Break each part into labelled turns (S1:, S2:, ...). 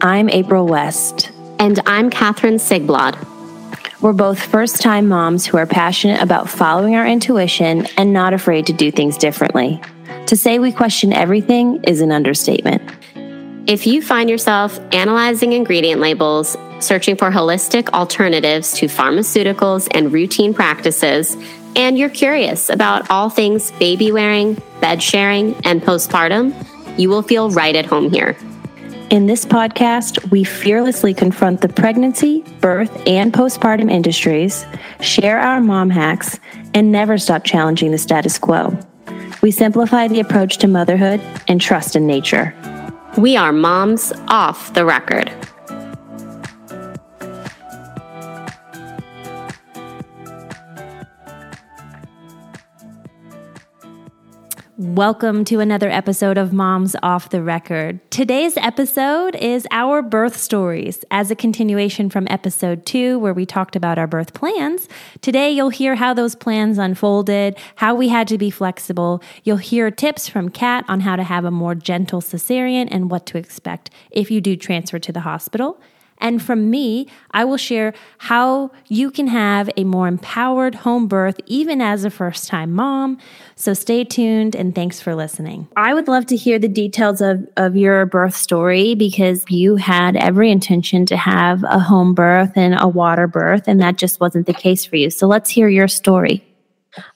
S1: I'm April West.
S2: And I'm Katherine Sigblad.
S1: We're both first time moms who are passionate about following our intuition and not afraid to do things differently. To say we question everything is an understatement.
S2: If you find yourself analyzing ingredient labels, searching for holistic alternatives to pharmaceuticals and routine practices, and you're curious about all things baby wearing, bed sharing, and postpartum, you will feel right at home here.
S1: In this podcast, we fearlessly confront the pregnancy, birth, and postpartum industries, share our mom hacks, and never stop challenging the status quo. We simplify the approach to motherhood and trust in nature.
S2: We are moms off the record.
S3: Welcome to another episode of Moms Off the Record. Today's episode is our birth stories. As a continuation from episode two, where we talked about our birth plans, today you'll hear how those plans unfolded, how we had to be flexible. You'll hear tips from Kat on how to have a more gentle cesarean and what to expect if you do transfer to the hospital. And from me, I will share how you can have a more empowered home birth even as a first time mom. So stay tuned and thanks for listening. I would love to hear the details of, of your birth story because you had every intention to have a home birth and a water birth, and that just wasn't the case for you. So let's hear your story.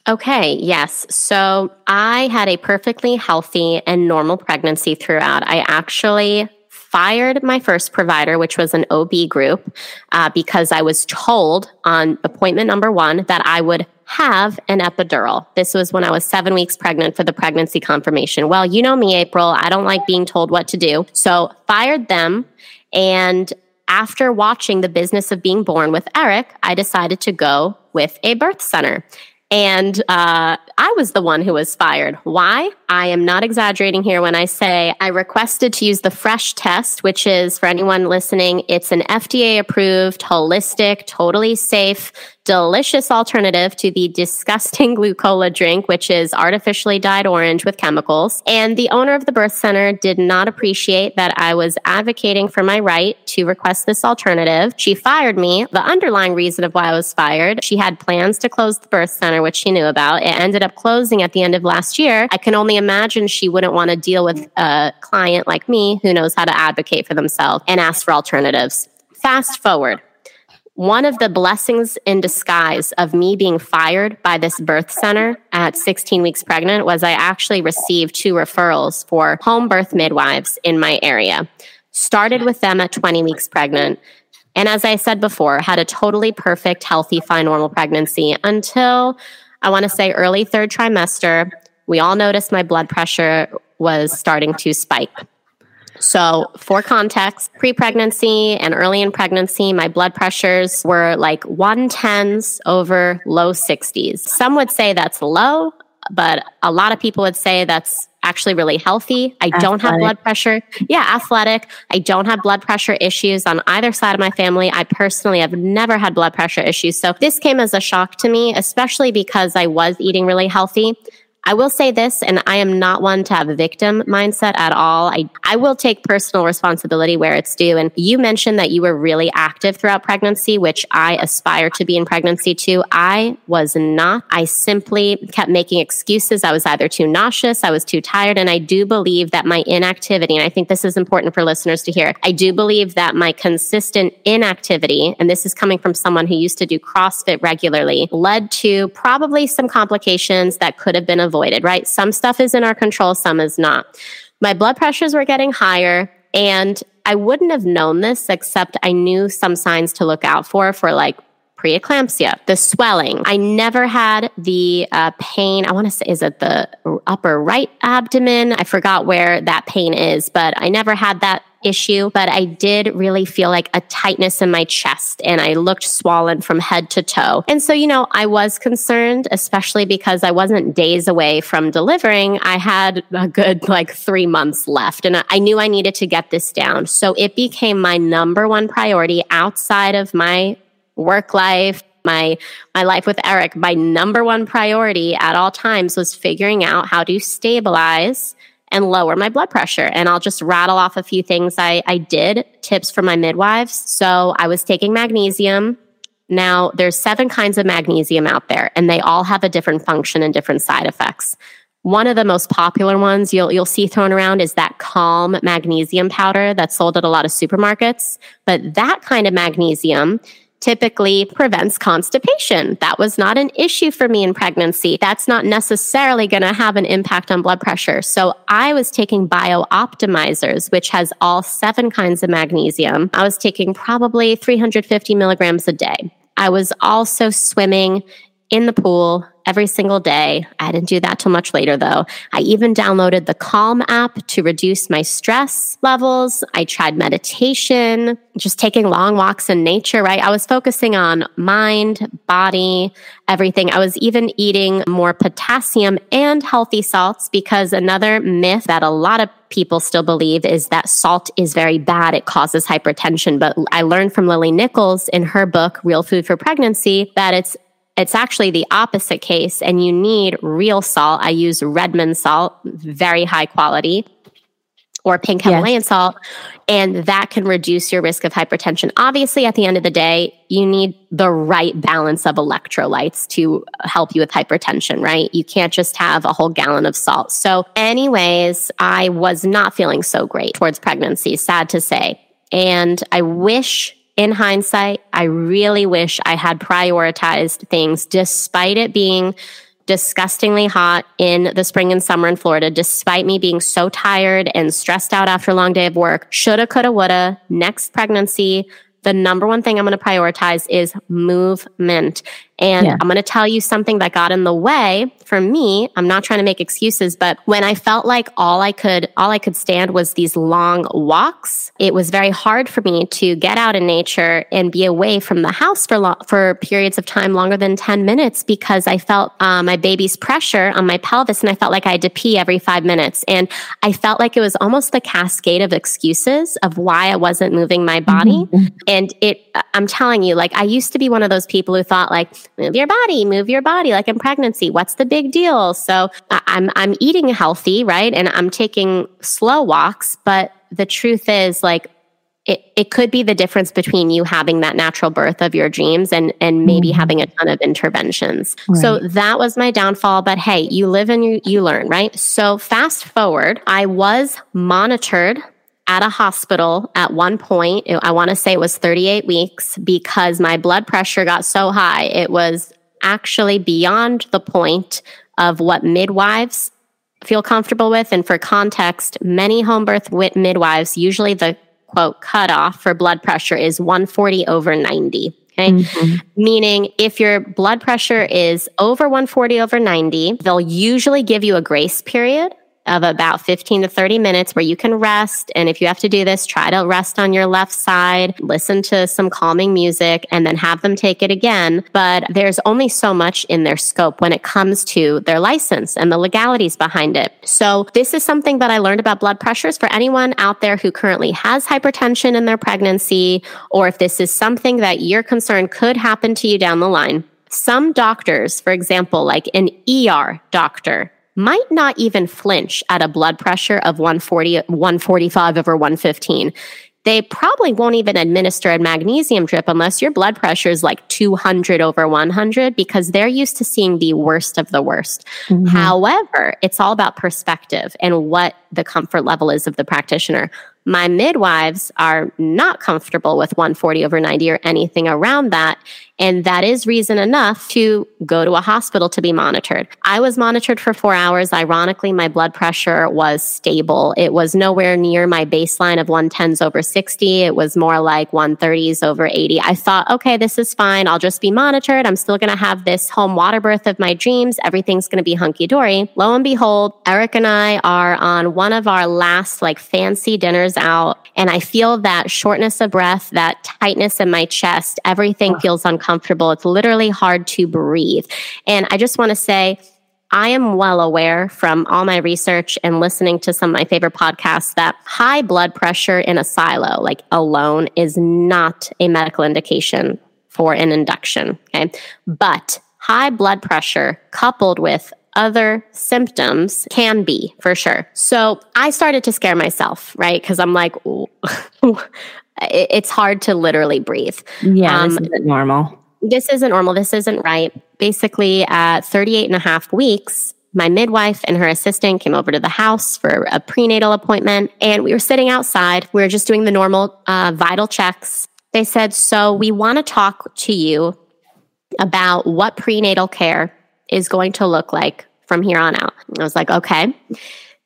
S2: Okay, yes. So I had a perfectly healthy and normal pregnancy throughout. I actually fired my first provider, which was an OB group, uh, because I was told on appointment number one that I would have an epidural. This was when I was seven weeks pregnant for the pregnancy confirmation. Well, you know me, April. I don't like being told what to do. So fired them. And after watching the business of being born with Eric, I decided to go with a birth center. And uh, I was the one who was fired. Why? I am not exaggerating here when I say I requested to use the fresh test, which is for anyone listening, it's an FDA approved, holistic, totally safe delicious alternative to the disgusting Glucola drink, which is artificially dyed orange with chemicals. And the owner of the birth center did not appreciate that I was advocating for my right to request this alternative. She fired me. The underlying reason of why I was fired, she had plans to close the birth center, which she knew about. It ended up closing at the end of last year. I can only imagine she wouldn't want to deal with a client like me who knows how to advocate for themselves and ask for alternatives. Fast forward one of the blessings in disguise of me being fired by this birth center at 16 weeks pregnant was I actually received two referrals for home birth midwives in my area. Started with them at 20 weeks pregnant. And as I said before, had a totally perfect, healthy, fine, normal pregnancy until I want to say early third trimester. We all noticed my blood pressure was starting to spike. So, for context, pre pregnancy and early in pregnancy, my blood pressures were like 110s over low 60s. Some would say that's low, but a lot of people would say that's actually really healthy. I athletic. don't have blood pressure. Yeah, athletic. I don't have blood pressure issues on either side of my family. I personally have never had blood pressure issues. So this came as a shock to me, especially because I was eating really healthy. I will say this, and I am not one to have a victim mindset at all. I, I will take personal responsibility where it's due. And you mentioned that you were really active throughout pregnancy, which I aspire to be in pregnancy too. I was not. I simply kept making excuses. I was either too nauseous, I was too tired. And I do believe that my inactivity, and I think this is important for listeners to hear, I do believe that my consistent inactivity, and this is coming from someone who used to do CrossFit regularly, led to probably some complications that could have been avoided avoided, right? Some stuff is in our control, some is not. My blood pressures were getting higher, and I wouldn't have known this except I knew some signs to look out for, for like preeclampsia, the swelling. I never had the uh, pain. I want to say, is it the upper right abdomen? I forgot where that pain is, but I never had that issue, but I did really feel like a tightness in my chest and I looked swollen from head to toe. And so, you know, I was concerned, especially because I wasn't days away from delivering. I had a good like three months left and I knew I needed to get this down. So it became my number one priority outside of my work life, my my life with Eric, my number one priority at all times was figuring out how to stabilize and lower my blood pressure. And I'll just rattle off a few things I, I did, tips for my midwives. So I was taking magnesium. Now, there's seven kinds of magnesium out there, and they all have a different function and different side effects. One of the most popular ones you'll you'll see thrown around is that calm magnesium powder that's sold at a lot of supermarkets. But that kind of magnesium typically prevents constipation. That was not an issue for me in pregnancy. That's not necessarily going to have an impact on blood pressure. So I was taking BiOptimizers, which has all seven kinds of magnesium. I was taking probably 350 milligrams a day. I was also swimming in the pool every single day. I didn't do that till much later though. I even downloaded the Calm app to reduce my stress levels. I tried meditation, just taking long walks in nature, right? I was focusing on mind, body, everything. I was even eating more potassium and healthy salts because another myth that a lot of people still believe is that salt is very bad. It causes hypertension. But I learned from Lily Nichols in her book, Real Food for Pregnancy, that it's it's actually the opposite case, and you need real salt. I use Redmond salt, very high quality, or pink Himalayan yes. salt, and that can reduce your risk of hypertension. Obviously, at the end of the day, you need the right balance of electrolytes to help you with hypertension, right? You can't just have a whole gallon of salt. So, anyways, I was not feeling so great towards pregnancy, sad to say. And I wish in hindsight, I really wish I had prioritized things despite it being disgustingly hot in the spring and summer in Florida, despite me being so tired and stressed out after a long day of work. Shoulda, coulda, woulda. Next pregnancy, the number one thing I'm going to prioritize is movement. And yeah. I'm going to tell you something that got in the way for me. I'm not trying to make excuses, but when I felt like all I could, all I could stand was these long walks, it was very hard for me to get out in nature and be away from the house for for periods of time longer than 10 minutes because I felt uh, my baby's pressure on my pelvis and I felt like I had to pee every five minutes. And I felt like it was almost the cascade of excuses of why I wasn't moving my body. Mm-hmm. And it, I'm telling you, like I used to be one of those people who thought like, move your body, move your body, like in pregnancy. What's the big deal? So I'm, I'm eating healthy, right? And I'm taking slow walks, but the truth is like, it, it could be the difference between you having that natural birth of your dreams and and maybe mm-hmm. having a ton of interventions. Right. So that was my downfall. But hey, you live and you, you learn, right? So fast forward, I was monitored at a hospital at one point. I want to say it was 38 weeks because my blood pressure got so high. It was actually beyond the point of what midwives feel comfortable with. And for context, many home birth midwives, usually the quote cutoff for blood pressure is 140 over 90. Okay. Mm-hmm. Meaning if your blood pressure is over 140 over 90, they'll usually give you a grace period of about 15 to 30 minutes where you can rest. And if you have to do this, try to rest on your left side, listen to some calming music, and then have them take it again. But there's only so much in their scope when it comes to their license and the legalities behind it. So this is something that I learned about blood pressures for anyone out there who currently has hypertension in their pregnancy, or if this is something that you're concerned could happen to you down the line. Some doctors, for example, like an ER doctor, might not even flinch at a blood pressure of 140, 145 over 115. They probably won't even administer a magnesium drip unless your blood pressure is like 200 over 100 because they're used to seeing the worst of the worst. Mm-hmm. However, it's all about perspective and what the comfort level is of the practitioner. My midwives are not comfortable with 140 over 90 or anything around that. And that is reason enough to go to a hospital to be monitored. I was monitored for four hours. Ironically, my blood pressure was stable. It was nowhere near my baseline of 110s over 60. It was more like 130s over 80. I thought, okay, this is fine. I'll just be monitored. I'm still going to have this home water birth of my dreams. Everything's going to be hunky dory. Lo and behold, Eric and I are on one of our last like fancy dinners out. And I feel that shortness of breath, that tightness in my chest, everything feels uncomfortable uncomfortable. It's literally hard to breathe. And I just want to say, I am well aware from all my research and listening to some of my favorite podcasts that high blood pressure in a silo, like alone, is not a medical indication for an induction. Okay. But high blood pressure coupled with other symptoms can be for sure. So I started to scare myself, right? Because I'm like, it's hard to literally breathe.
S3: Yeah, um, this isn't normal.
S2: This isn't normal. This isn't right. Basically, at 38 and a half weeks, my midwife and her assistant came over to the house for a prenatal appointment, and we were sitting outside. We were just doing the normal uh, vital checks. They said, So, we want to talk to you about what prenatal care is going to look like from here on out. I was like, Okay.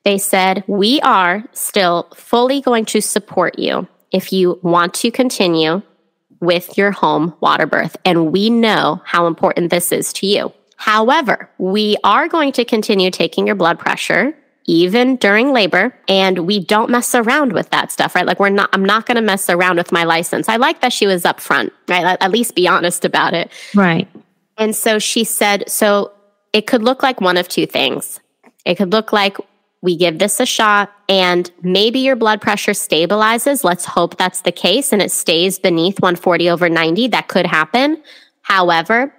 S2: They said, We are still fully going to support you if you want to continue with your home water birth. And we know how important this is to you. However, we are going to continue taking your blood pressure even during labor and we don't mess around with that stuff right? Like we're not i'm not going to mess around with my license. I like that she was upfront right? At least be honest about it.
S3: Right.
S2: And so she said so it could look like one of two things. It could look like we give this a shot and maybe your blood pressure stabilizes let's hope that's the case and it stays beneath 140 over 90 that could happen however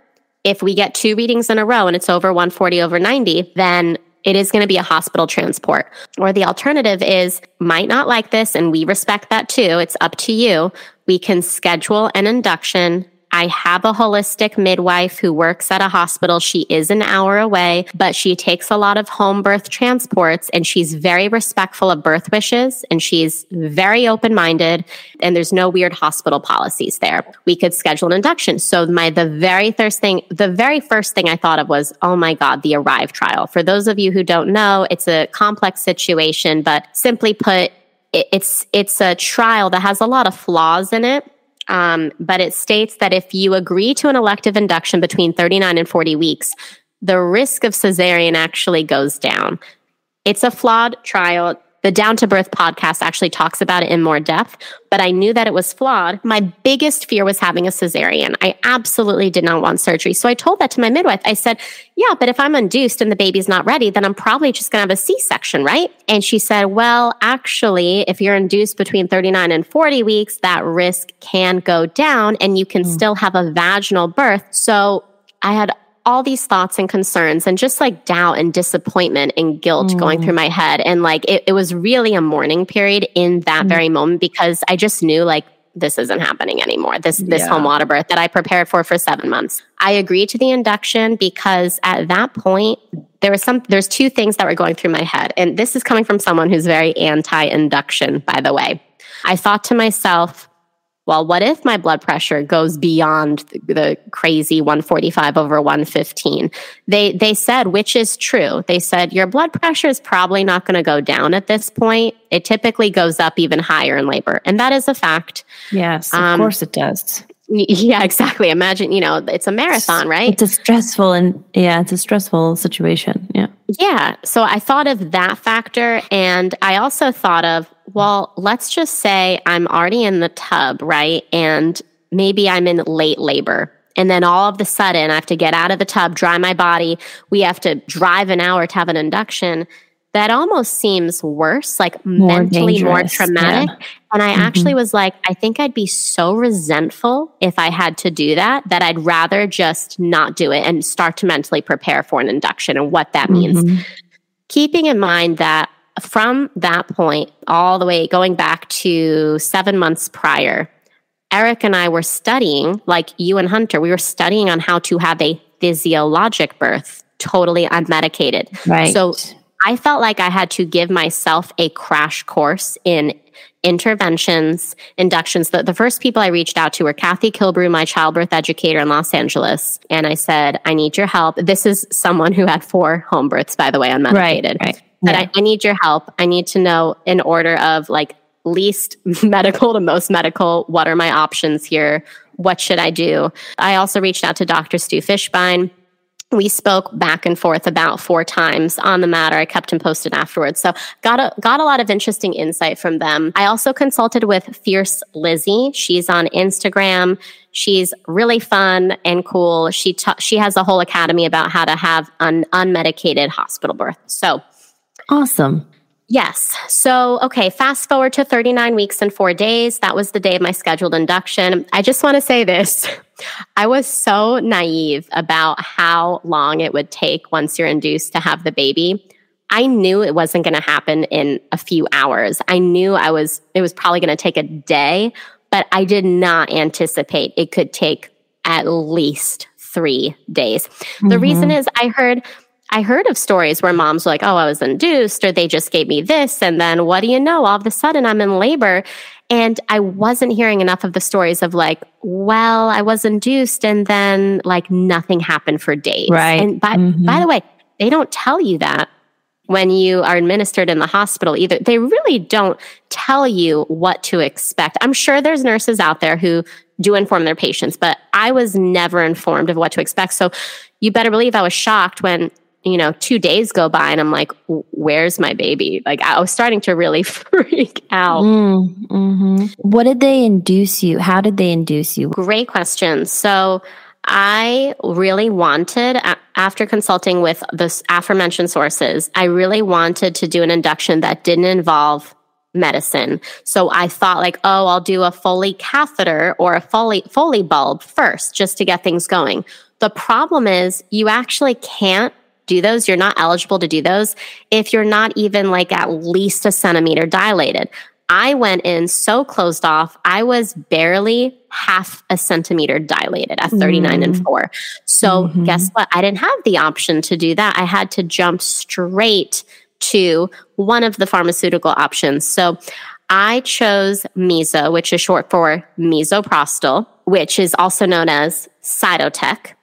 S2: if we get two readings in a row and it's over 140 over 90, then it is going to be a hospital transport. Or the alternative is might not like this and we respect that too. It's up to you. We can schedule an induction I have a holistic midwife who works at a hospital. She is an hour away, but she takes a lot of home birth transports and she's very respectful of birth wishes and she's very open minded and there's no weird hospital policies there. We could schedule an induction. So my, the very first thing, the very first thing I thought of was, oh my God, the Arrive trial. For those of you who don't know, it's a complex situation, but simply put, it's, it's a trial that has a lot of flaws in it um, but it states that if you agree to an elective induction between 39 and 40 weeks, the risk of cesarean actually goes down. It's a flawed trial. The Down to Birth podcast actually talks about it in more depth, but I knew that it was flawed. My biggest fear was having a cesarean. I absolutely did not want surgery. So I told that to my midwife. I said, Yeah, but if I'm induced and the baby's not ready, then I'm probably just going to have a C section, right? And she said, Well, actually, if you're induced between 39 and 40 weeks, that risk can go down and you can mm. still have a vaginal birth. So I had all these thoughts and concerns and just like doubt and disappointment and guilt mm. going through my head. And like it, it, was really a mourning period in that mm. very moment because I just knew like this isn't happening anymore. This this yeah. home water birth that I prepared for for 7 months. I agreed to the induction because at that point there was some there's two things that were going through my head. And this is coming from someone who's very anti-induction by the way. I thought to myself, well, what if my blood pressure goes beyond the crazy 145 over 115? They, they said, which is true. They said, your blood pressure is probably not going to go down at this point. It typically goes up even higher in labor. And that is a fact.
S3: Yes, of um, course it does.
S2: Yeah, exactly. Imagine, you know, it's a marathon, right?
S3: It's a stressful and yeah, it's a stressful situation. Yeah.
S2: Yeah. So I thought of that factor. And I also thought of, well, let's just say I'm already in the tub, right? And maybe I'm in late labor. And then all of the sudden, I have to get out of the tub, dry my body. We have to drive an hour to have an induction. That almost seems worse, like more mentally more traumatic. Yeah. And I mm-hmm. actually was like, I think I'd be so resentful if I had to do that, that I'd rather just not do it and start to mentally prepare for an induction and what that means. Mm-hmm. Keeping in mind that from that point, all the way going back to seven months prior, Eric and I were studying, like you and Hunter, we were studying on how to have a physiologic birth, totally unmedicated.
S3: Right.
S2: So I felt like I had to give myself a crash course in interventions, inductions. The, the first people I reached out to were Kathy Kilbrew, my childbirth educator in Los Angeles. And I said, I need your help. This is someone who had four home births, by the way, unmedicated.
S3: Right, right
S2: but yeah. I, I need your help. I need to know in order of like least medical to most medical, what are my options here? What should I do? I also reached out to Dr. Stu Fischbein. We spoke back and forth about four times on the matter. I kept him posted afterwards. So got a, got a lot of interesting insight from them. I also consulted with Fierce Lizzie. She's on Instagram. She's really fun and cool. She, ta- she has a whole academy about how to have an unmedicated hospital birth. So
S3: Awesome.
S2: Yes. So, okay, fast forward to 39 weeks and four days. That was the day of my scheduled induction. I just want to say this I was so naive about how long it would take once you're induced to have the baby. I knew it wasn't going to happen in a few hours. I knew I was it was probably going to take a day, but I did not anticipate it could take at least 3 days. Mm-hmm. The reason is I heard I heard of stories where moms were like, "Oh, I was induced or they just gave me this and then what do you know, all of a sudden I'm in labor." And I wasn't hearing enough of the stories of like, well, I was induced and then like nothing happened for days.
S3: Right.
S2: And by, mm-hmm. by the way, they don't tell you that when you are administered in the hospital either. They really don't tell you what to expect. I'm sure there's nurses out there who do inform their patients, but I was never informed of what to expect. So you better believe I was shocked when you know, two days go by and I'm like, where's my baby? Like, I was starting to really freak out. Mm,
S1: mm-hmm. What did they induce you? How did they induce you?
S2: Great question. So, I really wanted, after consulting with the aforementioned sources, I really wanted to do an induction that didn't involve medicine. So I thought like, oh, I'll do a Foley catheter or a Foley, Foley bulb first just to get things going. The problem is you actually can't do those. You're not eligible to do those if you're not even like at least a centimeter dilated. I went in so closed off, I was barely half a centimeter dilated at 39 mm. and 4. So, mm-hmm. guess what? I didn't have the option to do that. I had to jump straight to one of the pharmaceutical options. So, I chose Meso, which is short for misoprostol, which is also known as Cytotec.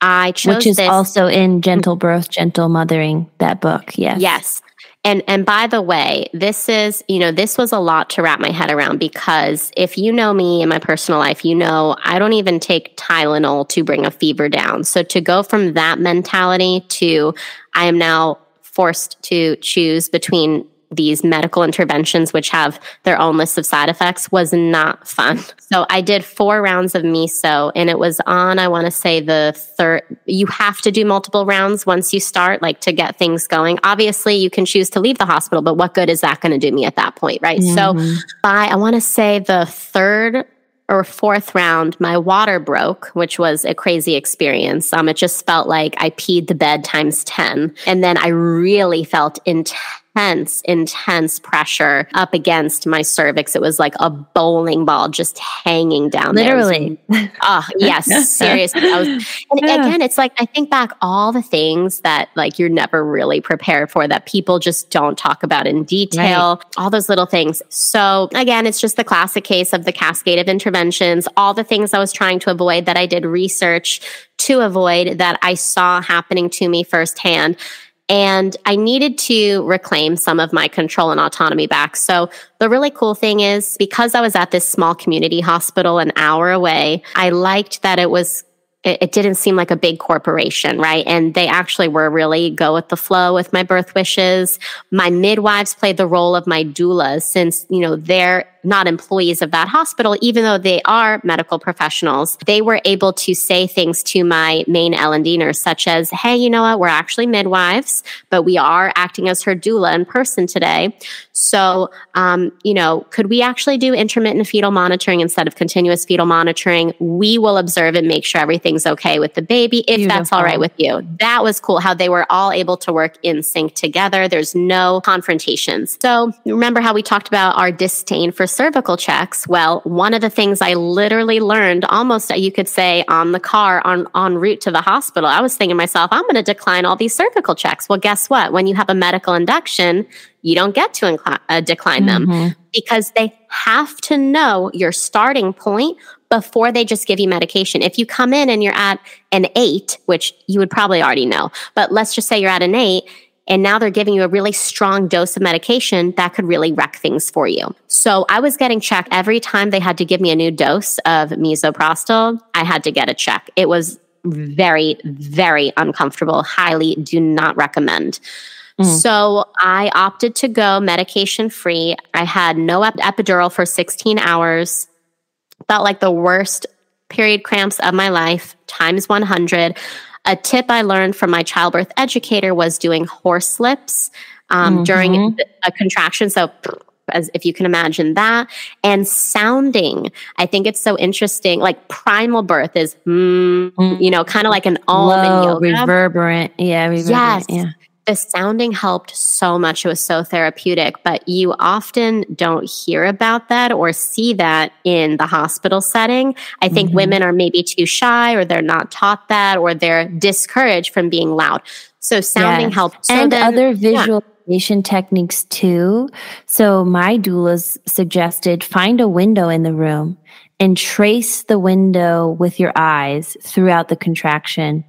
S2: I chose
S1: Which is
S2: this.
S1: also in mm. Gentle Birth, Gentle Mothering, that book. Yes.
S2: Yes. And and by the way, this is, you know, this was a lot to wrap my head around because if you know me in my personal life, you know I don't even take Tylenol to bring a fever down. So to go from that mentality to I am now forced to choose between these medical interventions, which have their own list of side effects, was not fun. So I did four rounds of miso, and it was on, I want to say the third, you have to do multiple rounds once you start, like to get things going. Obviously, you can choose to leave the hospital, but what good is that going to do me at that point? Right. Mm-hmm. So by, I want to say the third or fourth round, my water broke, which was a crazy experience. Um, it just felt like I peed the bed times 10. And then I really felt intense intense, intense pressure up against my cervix. It was like a bowling ball just hanging down
S1: Literally.
S2: there. Oh, ah, yes, seriously. Was, and yeah. again, it's like I think back all the things that like you're never really prepared for that people just don't talk about in detail, right. all those little things. So again, it's just the classic case of the cascade of interventions, all the things I was trying to avoid that I did research to avoid that I saw happening to me firsthand. And I needed to reclaim some of my control and autonomy back. So the really cool thing is because I was at this small community hospital an hour away, I liked that it was it, didn't seem like a big corporation, right? And they actually were really go with the flow with my birth wishes. My midwives played the role of my doulas since, you know, they're not employees of that hospital, even though they are medical professionals. They were able to say things to my main L&D nurse, such as, Hey, you know what? We're actually midwives, but we are acting as her doula in person today. So, um, you know, could we actually do intermittent fetal monitoring instead of continuous fetal monitoring? We will observe and make sure everything's okay with the baby if Beautiful. that's all right with you. That was cool how they were all able to work in sync together. There's no confrontations. So, remember how we talked about our disdain for cervical checks? Well, one of the things I literally learned almost, you could say, on the car on, en route to the hospital, I was thinking to myself, I'm going to decline all these cervical checks. Well, guess what? When you have a medical induction, you don't get to uh, decline mm-hmm. them because they have to know your starting point before they just give you medication. If you come in and you're at an eight, which you would probably already know, but let's just say you're at an eight and now they're giving you a really strong dose of medication that could really wreck things for you. So I was getting checked every time they had to give me a new dose of misoprostol. I had to get a check. It was very, very uncomfortable. Highly do not recommend. Mm-hmm. So I opted to go medication free. I had no ep- epidural for 16 hours. Felt like the worst period cramps of my life times 100. A tip I learned from my childbirth educator was doing horse lips um, mm-hmm. during a contraction. So as if you can imagine that. And sounding, I think it's so interesting. Like primal birth is, mm, mm. you know, kind of like an om
S3: Low, reverberant. Yeah, reverberant.
S2: Yes.
S3: Yeah
S2: the sounding helped so much. It was so therapeutic, but you often don't hear about that or see that in the hospital setting. I think mm-hmm. women are maybe too shy or they're not taught that or they're discouraged from being loud. So sounding yes. helped. So
S3: and then, other visualization yeah. techniques too. So my doulas suggested find a window in the room and trace the window with your eyes throughout the contraction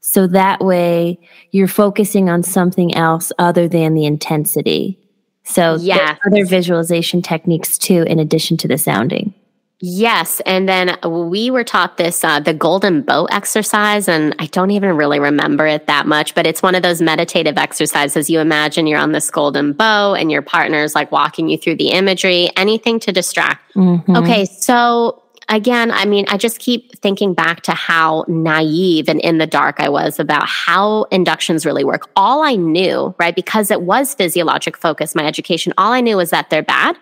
S3: so that way you're focusing on something else other than the intensity. So yeah, other visualization techniques too, in addition to the sounding.
S2: Yes. And then we were taught this, uh, the golden bow exercise. And I don't even really remember it that much, but it's one of those meditative exercises. You imagine you're on this golden bow and your partner's like walking you through the imagery, anything to distract. Mm-hmm. Okay. So again, I mean, I just keep thinking back to how naive and in the dark I was about how inductions really work. All I knew, right, because it was physiologic focus, my education, all I knew was that they're bad.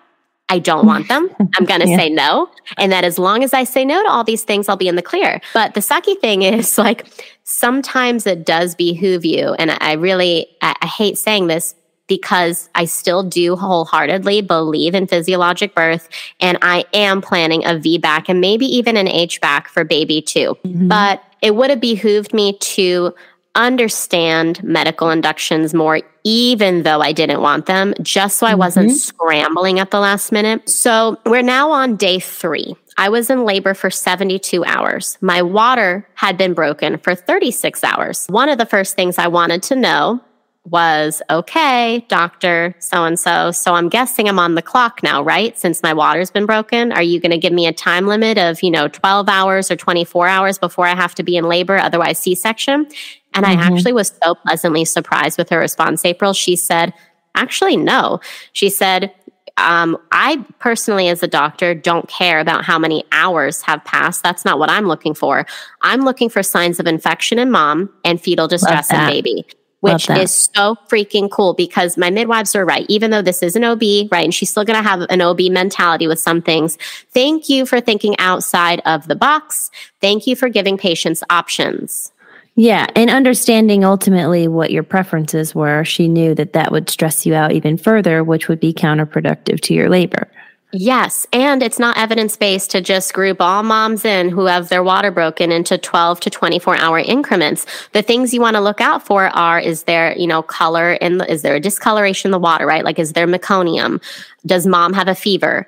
S2: I don't want them. I'm going to yeah. say no. And that as long as I say no to all these things, I'll be in the clear. But the sucky thing is like sometimes it does behoove you. And I really, I, I hate saying this, because I still do wholeheartedly believe in physiologic birth and I am planning a VBAC and maybe even an HBAC for baby too. Mm-hmm. But it would have behooved me to understand medical inductions more, even though I didn't want them, just so I wasn't mm-hmm. scrambling at the last minute. So we're now on day three. I was in labor for 72 hours. My water had been broken for 36 hours. One of the first things I wanted to know was okay, doctor so and so. So I'm guessing I'm on the clock now, right? Since my water's been broken, are you going to give me a time limit of, you know, 12 hours or 24 hours before I have to be in labor, otherwise C section? And mm-hmm. I actually was so pleasantly surprised with her response, April. She said, actually, no. She said, um, I personally, as a doctor, don't care about how many hours have passed. That's not what I'm looking for. I'm looking for signs of infection in mom and fetal distress in baby which is so freaking cool because my midwives are right. Even though this is an OB, right? And she's still going to have an OB mentality with some things. Thank you for thinking outside of the box. Thank you for giving patients options.
S3: Yeah. And understanding ultimately what your preferences were, she knew that that would stress you out even further, which would be counterproductive to your labor.
S2: Yes. And it's not evidence based to just group all moms in who have their water broken into 12 to 24 hour increments. The things you want to look out for are is there, you know, color in the, is there a discoloration in the water, right? Like, is there meconium? Does mom have a fever?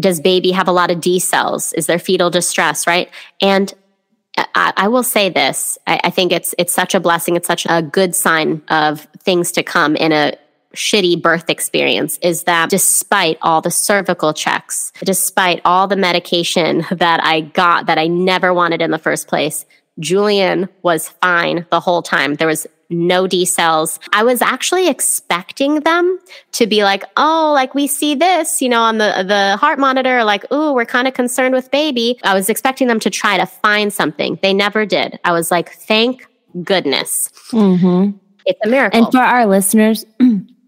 S2: Does baby have a lot of decels? Is there fetal distress, right? And uh, I, I will say this. I, I think it's it's such a blessing. It's such a good sign of things to come in a shitty birth experience is that despite all the cervical checks, despite all the medication that I got that I never wanted in the first place, Julian was fine the whole time. There was no decels. I was actually expecting them to be like, oh, like we see this, you know, on the the heart monitor, like, oh, we're kind of concerned with baby. I was expecting them to try to find something. They never did. I was like, thank goodness. Mm-hmm. It's a miracle.
S3: And for our listeners,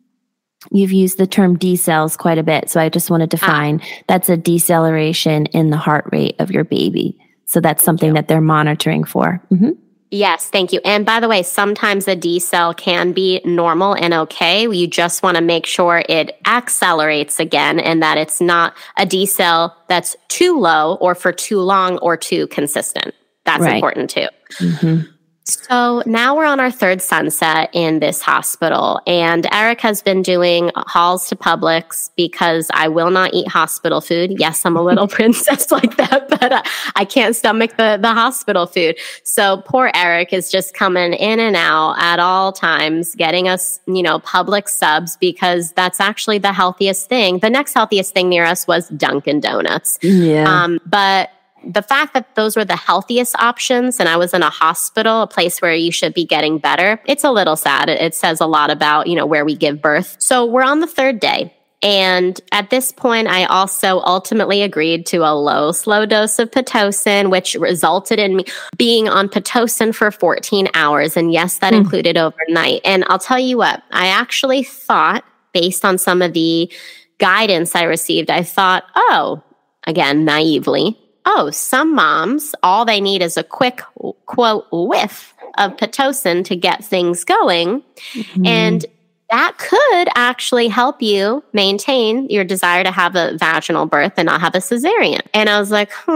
S3: You've used the term decels quite a bit. So I just want to define ah. that's a deceleration in the heart rate of your baby. So that's something that they're monitoring for. Mm-hmm.
S2: Yes, thank you. And by the way, sometimes a decel can be normal and okay. You just want to make sure it accelerates again and that it's not a decel that's too low or for too long or too consistent. That's right. important too. Mm-hmm. So now we're on our third sunset in this hospital, and Eric has been doing hauls to Publix because I will not eat hospital food. Yes, I'm a little princess like that, but uh, I can't stomach the, the hospital food. So poor Eric is just coming in and out at all times, getting us, you know, Publix subs because that's actually the healthiest thing. The next healthiest thing near us was Dunkin' Donuts.
S3: Yeah. Um,
S2: but the fact that those were the healthiest options and I was in a hospital, a place where you should be getting better, it's a little sad. It says a lot about, you know, where we give birth. So we're on the third day. And at this point, I also ultimately agreed to a low, slow dose of Pitocin, which resulted in me being on Pitocin for 14 hours. And yes, that mm. included overnight. And I'll tell you what, I actually thought, based on some of the guidance I received, I thought, oh, again, naively, oh, some moms, all they need is a quick, quote, whiff of Pitocin to get things going. Mm-hmm. And that could actually help you maintain your desire to have a vaginal birth and not have a cesarean. And I was like, hmm,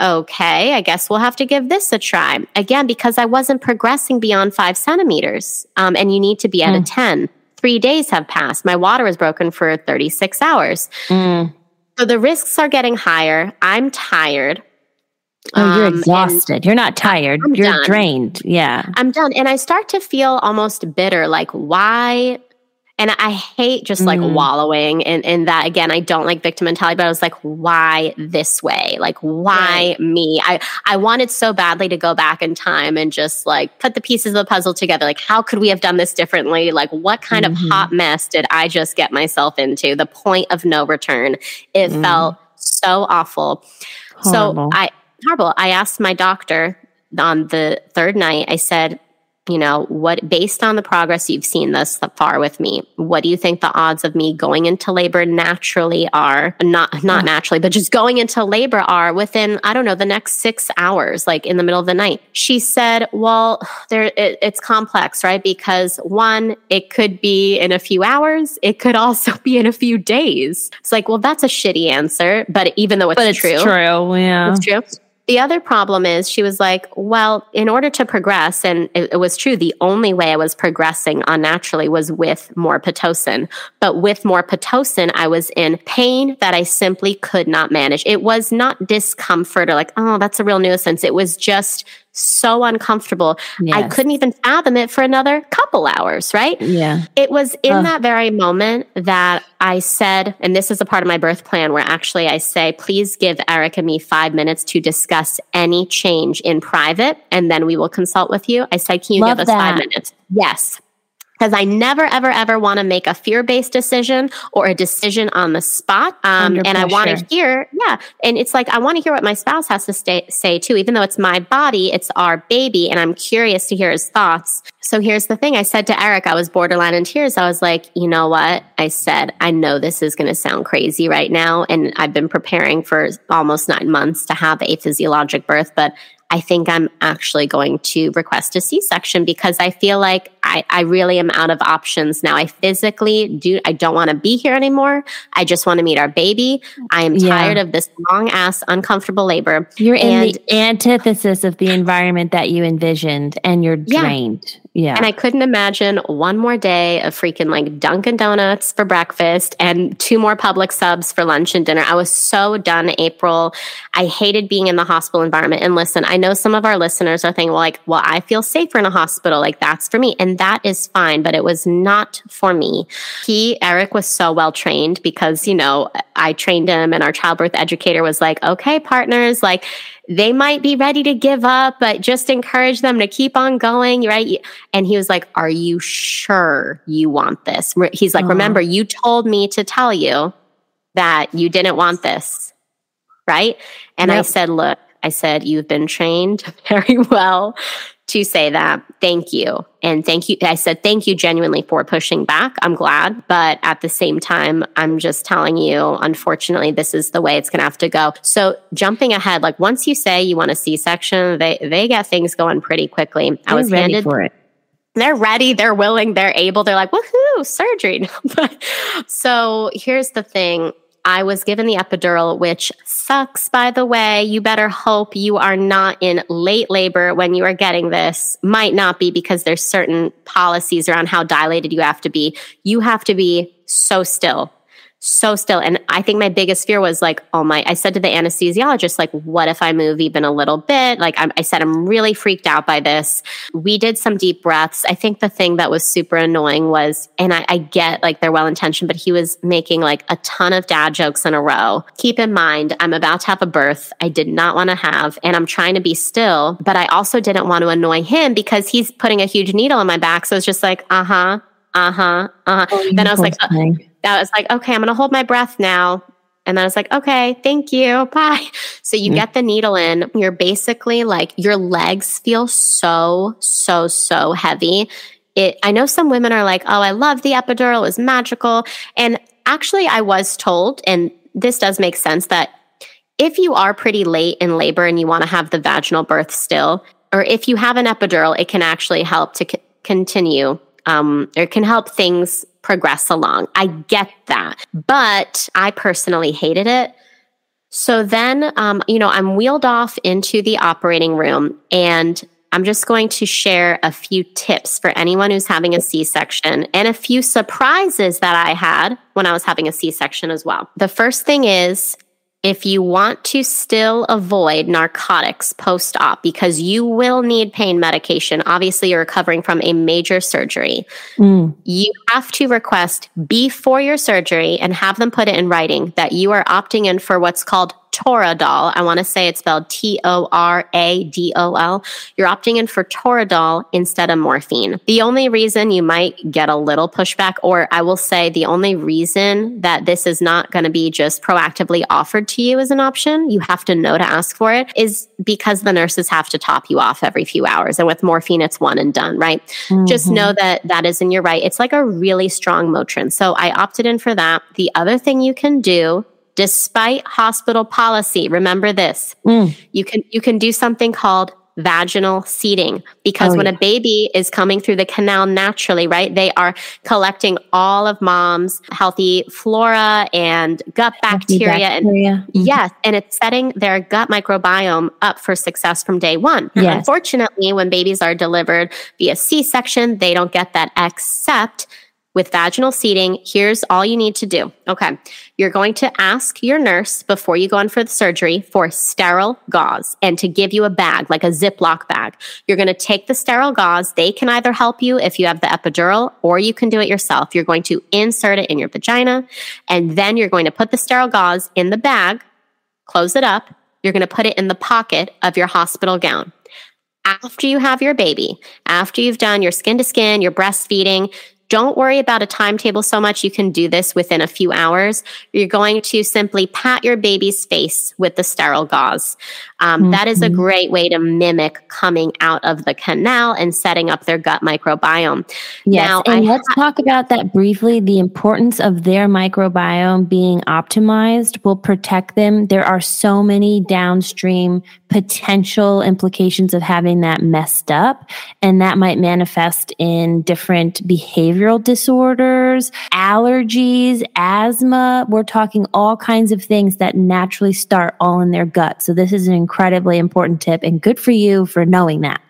S2: okay, I guess we'll have to give this a try. Again, because I wasn't progressing beyond five centimeters, um, and you need to be at mm. a 10. Three days have passed. My water was broken for 36 hours. Mm. So the risks are getting higher. I'm tired.
S3: Oh, you're um, exhausted. You're not tired. I'm you're done. drained. Yeah.
S2: I'm done. And I start to feel almost bitter. Like, why and I hate just like mm. wallowing in, in that. Again, I don't like victim mentality, but I was like, why this way? Like, why right. me? I, I wanted so badly to go back in time and just like put the pieces of the puzzle together. Like, how could we have done this differently? Like, what kind mm-hmm. of hot mess did I just get myself into? The point of no return. It mm. felt so awful. Horrible. So I, horrible. I asked my doctor on the third night, I said, you know, what based on the progress you've seen thus far with me, what do you think the odds of me going into labor naturally are? Not not mm. naturally, but just going into labor are within I don't know the next six hours, like in the middle of the night. She said, "Well, there it, it's complex, right? Because one, it could be in a few hours, it could also be in a few days." It's like, well, that's a shitty answer, but even though it's,
S3: but it's
S2: true,
S3: true, yeah,
S2: it's true. The other problem is she was like, well, in order to progress, and it, it, was true, the only way I was progressing unnaturally was with more Pitocin. But with more Pitocin, I was in pain that I simply could not manage. It was not discomfort or like, oh, that's a real nuisance. It was just so uncomfortable. Yes. I couldn't even fathom it for another couple hours, right?
S3: Yeah.
S2: It was in that very moment that I said, and this is a part of my birth plan where actually I say, please give Eric and me five minutes to discuss any change in private, and then we will consult with you. I said, can you Love give us that. five minutes? Yes because I never, ever, ever want to make a fear based decision or a decision on the spot. Um, and I want to hear, yeah. And it's like, I want to hear what my spouse has to stay, say too, even though it's my body, it's our baby. And I'm curious to hear his thoughts. So here's the thing I said to Eric, I was borderline in tears. I was like, you know what? I said, I know this is going to sound crazy right now. And I've been preparing for almost nine months to have a physiologic birth, but I think I'm actually going to request a C section because I feel like I, I really am out of options now. I physically do, I don't want to be here anymore. I just want to meet our baby. I am tired of this long ass, uncomfortable labor.
S3: You're and, in the antithesis of the environment that you envisioned and you're drained. Yeah. Yeah.
S2: And I couldn't imagine one more day of freaking like Dunkin' Donuts for breakfast and two more Publix subs for lunch and dinner. I was so done April. I hated being in the hospital environment. And listen, I know some of our listeners are thinking, well, like, well, I feel safer in a hospital. Like that's for me. And that is fine, but it was not for me. He, Eric was so well trained because, you know, I trained him and our childbirth educator was like, okay, partners, like, they might be ready to give up, but just encourage them to keep on going, right? And he was like, Are you sure you want this? He's like, uh-huh. Remember, you told me to tell you that you didn't want this, right? And yep. I said, Look, I said, You've been trained very well to say that. Thank you. And thank you. I said, thank you genuinely for pushing back. I'm glad. But at the same time, I'm just telling you, unfortunately, this is the way it's going to have to go. So jumping ahead, like once you say you want a C section, they, they get things going pretty quickly.
S3: They're I was ready handed, for it.
S2: They're ready, they're willing, they're able, they're like, woohoo, surgery. so here's the thing I was given the epidural, which sucks, by the way. You better hope you are not in late labor when you are getting this. Might not be because there's certain policies around how dilated you have to be. You have to be so still so still. And I think my biggest fear was like, oh my, I said to the anesthesiologist, like, what if I move even a little bit? Like, I, I said, I'm really freaked out by this. We did some deep breaths. I think the thing that was super annoying was, and I, I get like they're well intentioned, but he was making like a ton of dad jokes in a row. Keep in mind, I'm about to have a birth I did not want to have, and I'm trying to be still, but I also didn't want to annoy him because he's putting a huge needle in my back. So it's just like, uh huh, uh huh, uh huh. Oh, then I was like, uh, that was like, okay, I'm going to hold my breath now. And then I was like, okay, thank you. Bye. So you mm-hmm. get the needle in. You're basically like, your legs feel so, so, so heavy. It, I know some women are like, oh, I love the epidural. It was magical. And actually, I was told, and this does make sense, that if you are pretty late in labor and you want to have the vaginal birth still, or if you have an epidural, it can actually help to c- continue. Um, it can help things progress along. I get that. But I personally hated it. So then, um, you know, I'm wheeled off into the operating room and I'm just going to share a few tips for anyone who's having a C section and a few surprises that I had when I was having a C section as well. The first thing is if you want to still avoid narcotics post op, because you will need pain medication, obviously you're recovering from a major surgery, mm. you have to request before your surgery and have them put it in writing that you are opting in for what's called Toradol. I want to say it's spelled T O R A D O L. You're opting in for Toradol instead of morphine. The only reason you might get a little pushback, or I will say the only reason that this is not going to be just proactively offered to you as an option, you have to know to ask for it, is because the nurses have to top you off every few hours. And with morphine, it's one and done, right? Mm-hmm. Just know that that is in your right. It's like a really strong Motrin. So I opted in for that. The other thing you can do despite hospital policy remember this mm. you can you can do something called vaginal seeding because oh, when yeah. a baby is coming through the canal naturally right they are collecting all of mom's healthy flora and gut bacteria, bacteria. and mm-hmm. yes and it's setting their gut microbiome up for success from day one yes. unfortunately when babies are delivered via c-section they don't get that except with vaginal seeding, here's all you need to do. Okay. You're going to ask your nurse before you go in for the surgery for sterile gauze and to give you a bag, like a Ziploc bag. You're going to take the sterile gauze. They can either help you if you have the epidural or you can do it yourself. You're going to insert it in your vagina and then you're going to put the sterile gauze in the bag, close it up. You're going to put it in the pocket of your hospital gown after you have your baby, after you've done your skin to skin, your breastfeeding, don't worry about a timetable so much. You can do this within a few hours. You're going to simply pat your baby's face with the sterile gauze. Um, mm-hmm. that is a mm-hmm. great way to mimic coming out of the canal and setting up their gut microbiome.
S1: Yes, now, and I let's ha- talk about that briefly. The importance of their microbiome being optimized will protect them. There are so many downstream potential implications of having that messed up. And that might manifest in different behavioral disorders, allergies, asthma. We're talking all kinds of things that naturally start all in their gut. So this is an incredibly important tip and good for you for knowing that.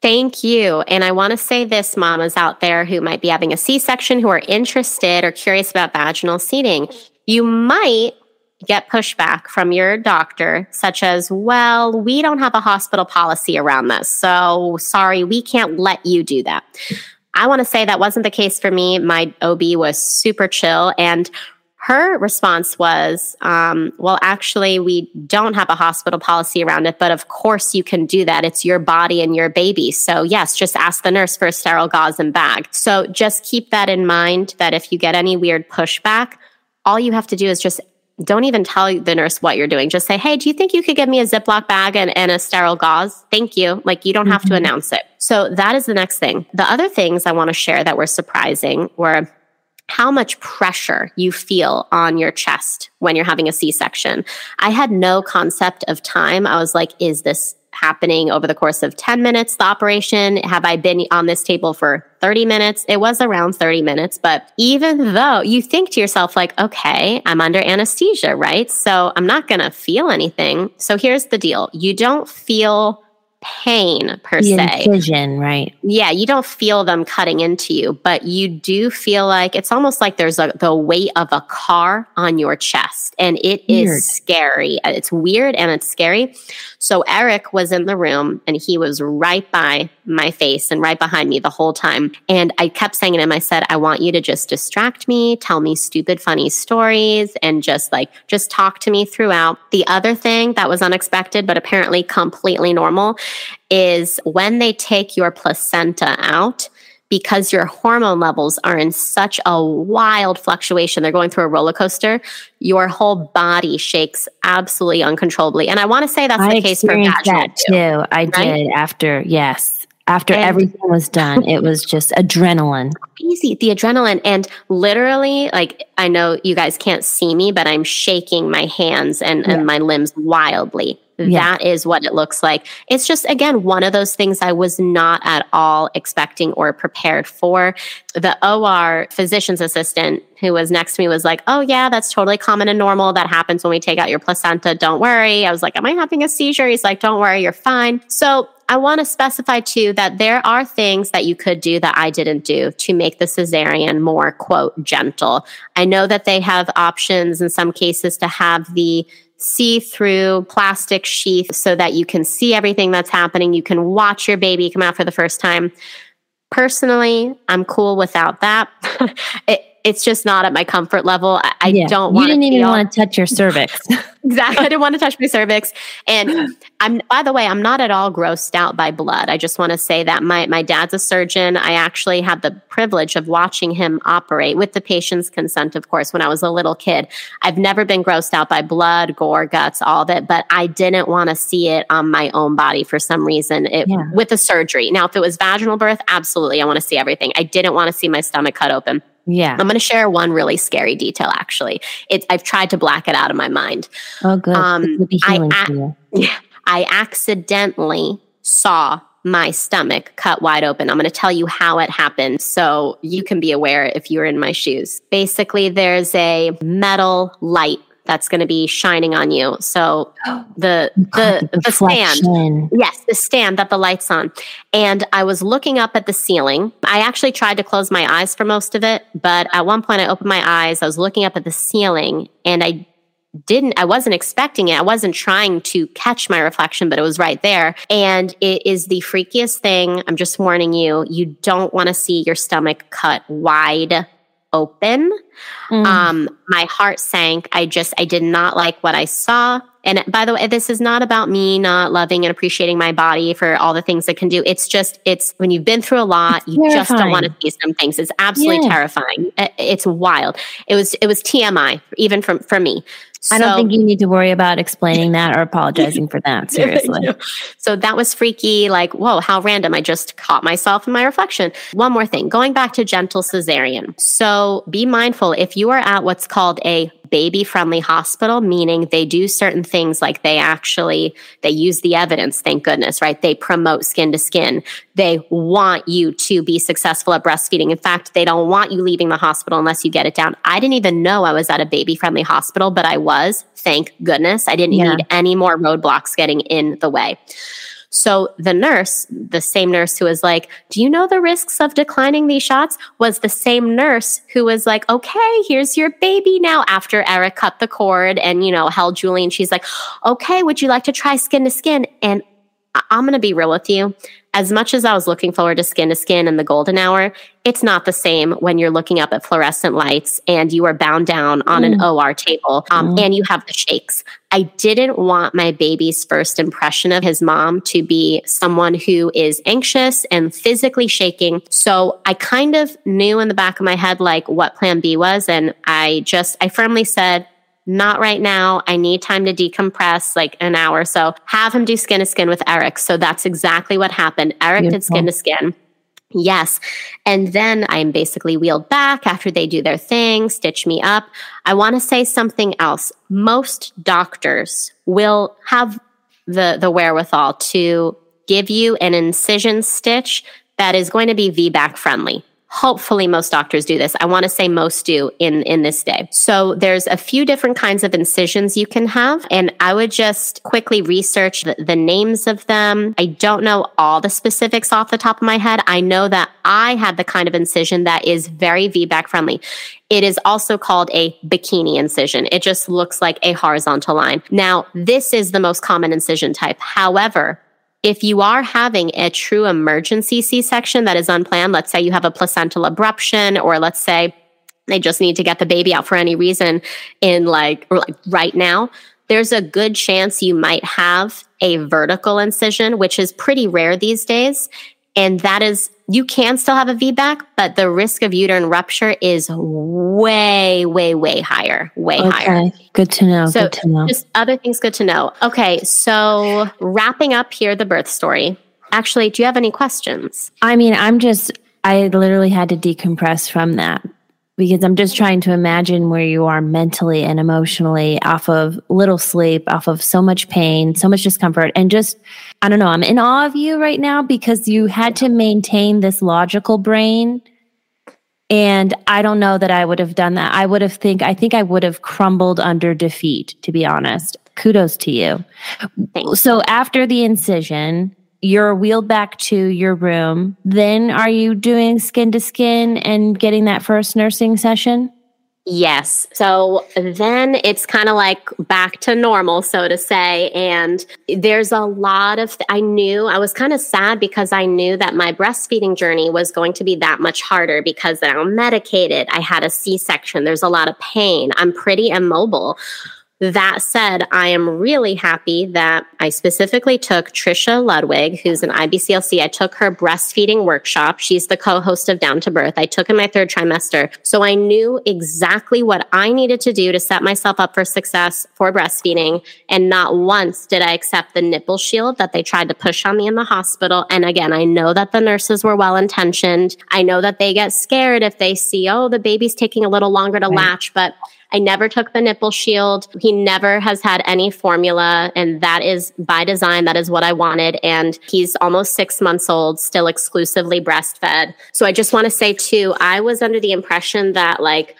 S2: Thank you. And I want to say this, mamas out there who might be having a C section, who are interested or curious about vaginal seeding. You might get pushback from your doctor, such as, well, we don't have a hospital policy around this. So sorry, we can't let you do that. I want to say that wasn't the case for me. My OB was super chill. And her response was, um, well, actually, we don't have a hospital policy around it, but of course you can do that. It's your body and your baby. So, yes, just ask the nurse for a sterile gauze and bag. So, just keep that in mind that if you get any weird pushback, all you have to do is just don't even tell the nurse what you're doing. Just say, hey, do you think you could give me a Ziploc bag and, and a sterile gauze? Thank you. Like, you don't have mm-hmm. to announce it. So, that is the next thing. The other things I want to share that were surprising were how much pressure you feel on your chest when you're having a C section. I had no concept of time. I was like, is this happening over the course of 10 minutes, the operation? Have I been on this table for 30 minutes? It was around 30 minutes, but even though you think to yourself, like, okay, I'm under anesthesia, right? So I'm not going to feel anything. So here's the deal you don't feel pain per
S1: the
S2: se.
S1: Incision, right?
S2: Yeah, you don't feel them cutting into you, but you do feel like it's almost like there's a, the weight of a car on your chest, and it weird. is scary. It's weird and it's scary. So Eric was in the room, and he was right by my face and right behind me the whole time. And I kept saying to him, I said, I want you to just distract me, tell me stupid, funny stories, and just like, just talk to me throughout. The other thing that was unexpected, but apparently completely normal, is when they take your placenta out, because your hormone levels are in such a wild fluctuation, they're going through a roller coaster, your whole body shakes absolutely uncontrollably. And I want to say that's I the case for vaginal
S1: that too. I right? did after, yes. After and everything was done, it was just adrenaline.
S2: Easy, the adrenaline. And literally, like, I know you guys can't see me, but I'm shaking my hands and, yeah. and my limbs wildly. Yeah. That is what it looks like. It's just, again, one of those things I was not at all expecting or prepared for. The OR physician's assistant who was next to me was like, Oh, yeah, that's totally common and normal. That happens when we take out your placenta. Don't worry. I was like, Am I having a seizure? He's like, Don't worry, you're fine. So I want to specify too that there are things that you could do that I didn't do to make the cesarean more, quote, gentle. I know that they have options in some cases to have the see through plastic sheath so that you can see everything that's happening. You can watch your baby come out for the first time. Personally, I'm cool without that. it, it's just not at my comfort level. I, I yeah. don't want.
S1: You didn't even want to touch your cervix.
S2: exactly. I didn't want to touch my cervix. And I'm, by the way, I'm not at all grossed out by blood. I just want to say that my, my dad's a surgeon. I actually had the privilege of watching him operate with the patient's consent, of course, when I was a little kid. I've never been grossed out by blood, gore, guts, all of it, but I didn't want to see it on my own body for some reason it, yeah. with the surgery. Now, if it was vaginal birth, absolutely. I want to see everything. I didn't want to see my stomach cut open.
S1: Yeah.
S2: I'm going to share one really scary detail actually. It, I've tried to black it out of my mind.
S1: Oh, good. Um,
S2: I, I accidentally saw my stomach cut wide open. I'm going to tell you how it happened so you can be aware if you're in my shoes. Basically, there's a metal light that's going to be shining on you. So oh. the the the, the stand, yes, the stand that the lights on. And I was looking up at the ceiling. I actually tried to close my eyes for most of it, but at one point I opened my eyes. I was looking up at the ceiling, and I didn't I wasn't expecting it. I wasn't trying to catch my reflection, but it was right there. And it is the freakiest thing. I'm just warning you. You don't want to see your stomach cut wide open. Mm. Um, my heart sank. I just, I did not like what I saw. And by the way, this is not about me not loving and appreciating my body for all the things it can do. It's just, it's when you've been through a lot, you just don't want to see some things. It's absolutely yeah. terrifying. It's wild. It was, it was TMI, even from for me.
S1: I don't think you need to worry about explaining that or apologizing for that. Seriously.
S2: so that was freaky. Like, whoa, how random. I just caught myself in my reflection. One more thing going back to gentle cesarean. So be mindful if you are at what's called a baby friendly hospital, meaning they do certain things like they actually, they use the evidence, thank goodness, right? They promote skin to skin. They want you to be successful at breastfeeding. In fact, they don't want you leaving the hospital unless you get it down. I didn't even know I was at a baby friendly hospital, but I was, thank goodness. I didn't yeah. need any more roadblocks getting in the way. So the nurse, the same nurse who was like, Do you know the risks of declining these shots? was the same nurse who was like, Okay, here's your baby now. After Eric cut the cord and, you know, held Julie, and she's like, Okay, would you like to try skin to skin? And I'm going to be real with you as much as I was looking forward to skin to skin and the golden hour, it's not the same when you're looking up at fluorescent lights and you are bound down on mm. an OR table um, mm. and you have the shakes. I didn't want my baby's first impression of his mom to be someone who is anxious and physically shaking. So I kind of knew in the back of my head, like what plan B was. And I just, I firmly said, not right now. I need time to decompress, like an hour. So have him do skin to skin with Eric. So that's exactly what happened. Eric Beautiful. did skin to skin. Yes. And then I'm basically wheeled back after they do their thing, stitch me up. I want to say something else. Most doctors will have the, the wherewithal to give you an incision stitch that is going to be VBAC friendly. Hopefully most doctors do this. I want to say most do in, in this day. So there's a few different kinds of incisions you can have. And I would just quickly research the, the names of them. I don't know all the specifics off the top of my head. I know that I had the kind of incision that is very VBAC friendly. It is also called a bikini incision. It just looks like a horizontal line. Now, this is the most common incision type. However, if you are having a true emergency C section that is unplanned, let's say you have a placental abruption, or let's say they just need to get the baby out for any reason in like, or like right now, there's a good chance you might have a vertical incision, which is pretty rare these days. And that is, you can still have a VBAC, but the risk of uterine rupture is way, way, way higher, way higher. okay. higher.
S1: Good to know. So good to know.
S2: Just other things good to know. Okay. So wrapping up here, the birth story. actually, do you have any questions?
S1: I mean, I'm just, I literally had to decompress from that because I'm just trying to imagine where you are mentally and emotionally off of little sleep, off of so much pain, so much discomfort, and just, I don't know, I'm in awe of you right now because you had to maintain this logical brain. And I don't know that I would have done that. I would have think I think I would have crumbled under defeat, to be honest. Kudos to you.
S2: Thanks.
S1: So after the incision, you're wheeled back to your room. Then are you doing skin to skin and getting that first nursing session?
S2: Yes. So then it's kind of like back to normal, so to say. And there's a lot of, I knew I was kind of sad because I knew that my breastfeeding journey was going to be that much harder because I'm medicated. I had a C section. There's a lot of pain. I'm pretty immobile. That said, I am really happy that I specifically took Trisha Ludwig, who's an IBCLC. I took her breastfeeding workshop. She's the co-host of Down to Birth. I took in my third trimester. So I knew exactly what I needed to do to set myself up for success for breastfeeding. And not once did I accept the nipple shield that they tried to push on me in the hospital. And again, I know that the nurses were well intentioned. I know that they get scared if they see, oh, the baby's taking a little longer to right. latch, but I never took the nipple shield. He never has had any formula. And that is by design. That is what I wanted. And he's almost six months old, still exclusively breastfed. So I just want to say too, I was under the impression that like,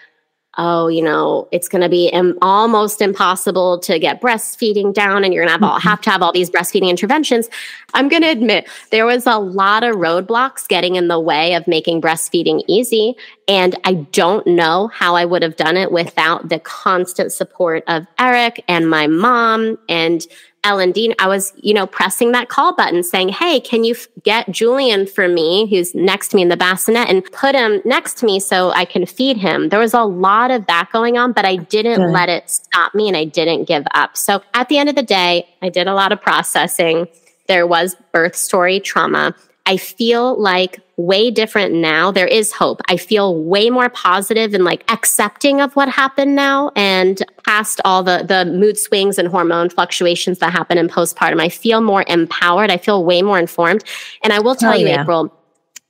S2: oh, you know, it's going to be Im- almost impossible to get breastfeeding down and you're going to have, all, mm-hmm. have to have all these breastfeeding interventions. I'm going to admit there was a lot of roadblocks getting in the way of making breastfeeding easy. And I don't know how I would have done it without the constant support of Eric and my mom and Ellen Dean, I was, you know, pressing that call button saying, Hey, can you f- get Julian for me, who's next to me in the bassinet, and put him next to me so I can feed him? There was a lot of that going on, but I didn't Good. let it stop me and I didn't give up. So at the end of the day, I did a lot of processing. There was birth story trauma. I feel like way different now. There is hope. I feel way more positive and like accepting of what happened now and past all the the mood swings and hormone fluctuations that happen in postpartum. I feel more empowered. I feel way more informed. And I will tell oh, you, yeah. April,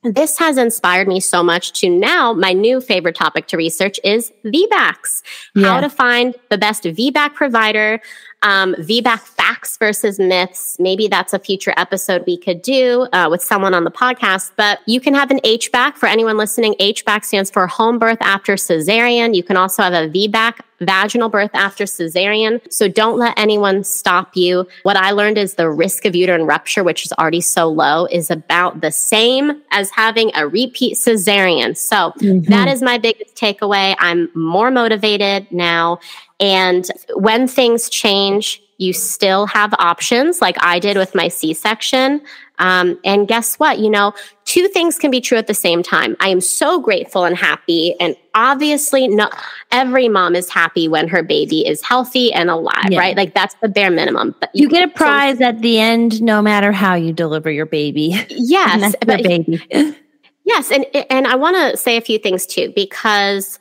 S2: this has inspired me so much to now my new favorite topic to research is VBACs. Yeah. How to find the best VBAC provider, um, VBAC facts versus myths. Maybe that's a future episode we could do uh, with someone on the podcast. But you can have an HBAC for anyone listening. HBAC stands for home birth after cesarean. You can also have a VBAC vaginal birth after cesarean. So don't let anyone stop you. What I learned is the risk of uterine rupture, which is already so low, is about the same as having a repeat cesarean. So mm-hmm. that is my biggest takeaway. I'm more motivated now. And when things change, you still have options like I did with my C section. Um, and guess what? You know, two things can be true at the same time. I am so grateful and happy. And obviously, not every mom is happy when her baby is healthy and alive, yeah. right? Like that's the bare minimum.
S1: But you, you get a prize so, at the end, no matter how you deliver your baby.
S2: Yes, but, baby. yes, and and I want to say a few things too because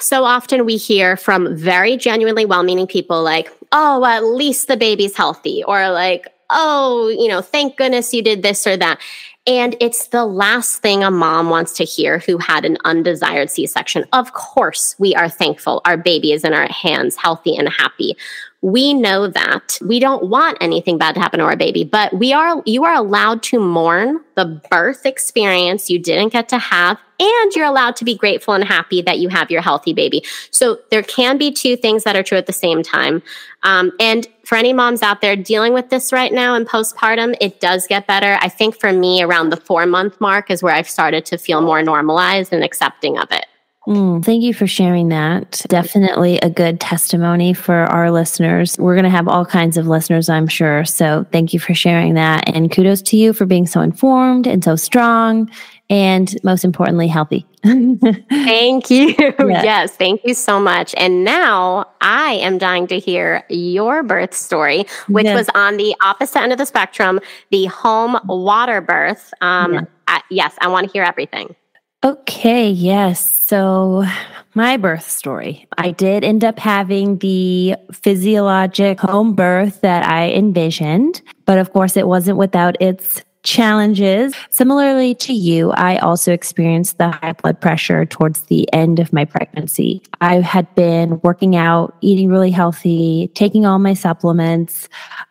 S2: so often we hear from very genuinely well meaning people like, oh, at least the baby's healthy, or like, oh, you know, thank goodness you did this or that. And it's the last thing a mom wants to hear who had an undesired C section. Of course, we are thankful our baby is in our hands, healthy and happy. We know that we don't want anything bad to happen to our baby, but we are, you are allowed to mourn the birth experience you didn't get to have and you're allowed to be grateful and happy that you have your healthy baby. So there can be two things that are true at the same time. Um, and for any moms out there dealing with this right now in postpartum, it does get better. I think for me, around the four month mark is where I've started to feel more normalized and accepting of it.
S1: Mm, thank you for sharing that. Definitely a good testimony for our listeners. We're going to have all kinds of listeners, I'm sure. So thank you for sharing that. And kudos to you for being so informed and so strong and most importantly, healthy.
S2: thank you. Yeah. Yes, thank you so much. And now I am dying to hear your birth story, which was on the opposite end of the spectrum, the home water birth. Um, yeah. I, yes, I want to hear everything.
S1: Okay, yes. So, my birth story. I did end up having the physiologic home birth that I envisioned, but of course, it wasn't without its challenges. Similarly to you, I also experienced the high blood pressure towards the end of my pregnancy. I had been working out, eating really healthy, taking all my supplements.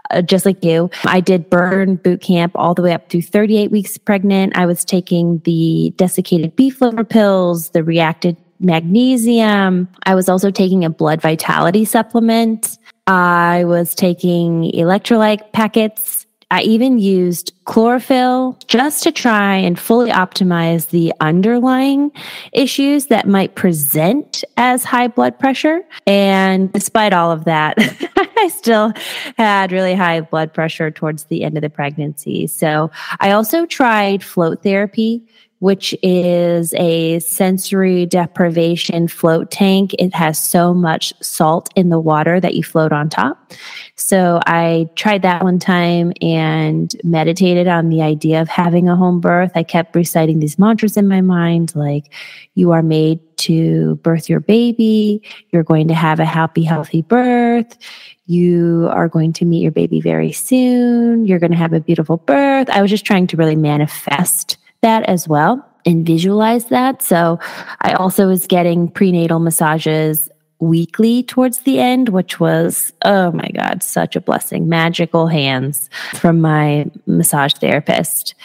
S1: Uh, just like you, I did burn boot camp all the way up through 38 weeks pregnant. I was taking the desiccated beef liver pills, the reacted magnesium. I was also taking a blood vitality supplement. I was taking electrolyte packets I even used chlorophyll just to try and fully optimize the underlying issues that might present as high blood pressure. And despite all of that, I still had really high blood pressure towards the end of the pregnancy. So I also tried float therapy which is a sensory deprivation float tank. It has so much salt in the water that you float on top. So I tried that one time and meditated on the idea of having a home birth. I kept reciting these mantras in my mind like, you are made to birth your baby. You're going to have a happy, healthy birth. You are going to meet your baby very soon. You're going to have a beautiful birth. I was just trying to really manifest that as well and visualize that. So I also was getting prenatal massages weekly towards the end, which was, oh my God, such a blessing. Magical hands from my massage therapist.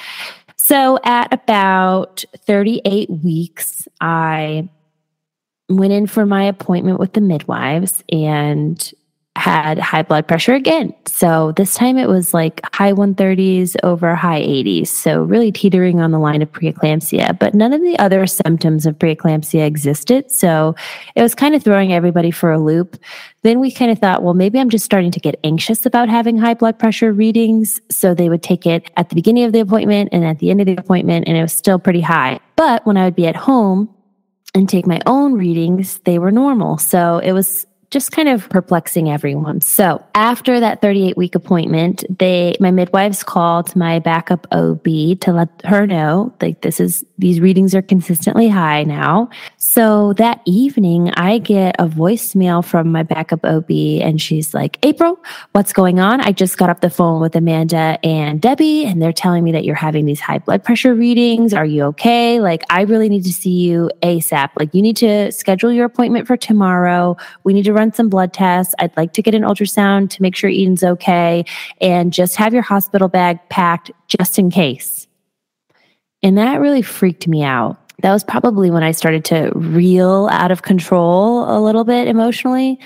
S1: So at about 38 weeks, I went in for my appointment with the midwives and had high blood pressure again. So this time it was like high 130s over high 80s. So really teetering on the line of preeclampsia, but none of the other symptoms of preeclampsia existed. So it was kind of throwing everybody for a loop. Then we kind of thought, well, maybe I'm just starting to get anxious about having high blood pressure readings. So they would take it at the beginning of the appointment and at the end of the appointment, and it was still pretty high. But when I would be at home, and take my own readings, they were normal. So it was just kind of perplexing everyone. So after that 38 week appointment, they my midwives called my backup OB to let her know like this is these readings are consistently high now. So that evening I get a voicemail from my backup OB and she's like, April, what's going on? I just got off the phone with Amanda and Debbie and they're telling me that you're having these high blood pressure readings. Are you okay? Like I really need to see you ASAP. Like you need to schedule your appointment for tomorrow. We need to run some blood tests. I'd like to get an ultrasound to make sure Eden's okay and just have your hospital bag packed just in case. And that really freaked me out. That was probably when I started to reel out of control a little bit emotionally.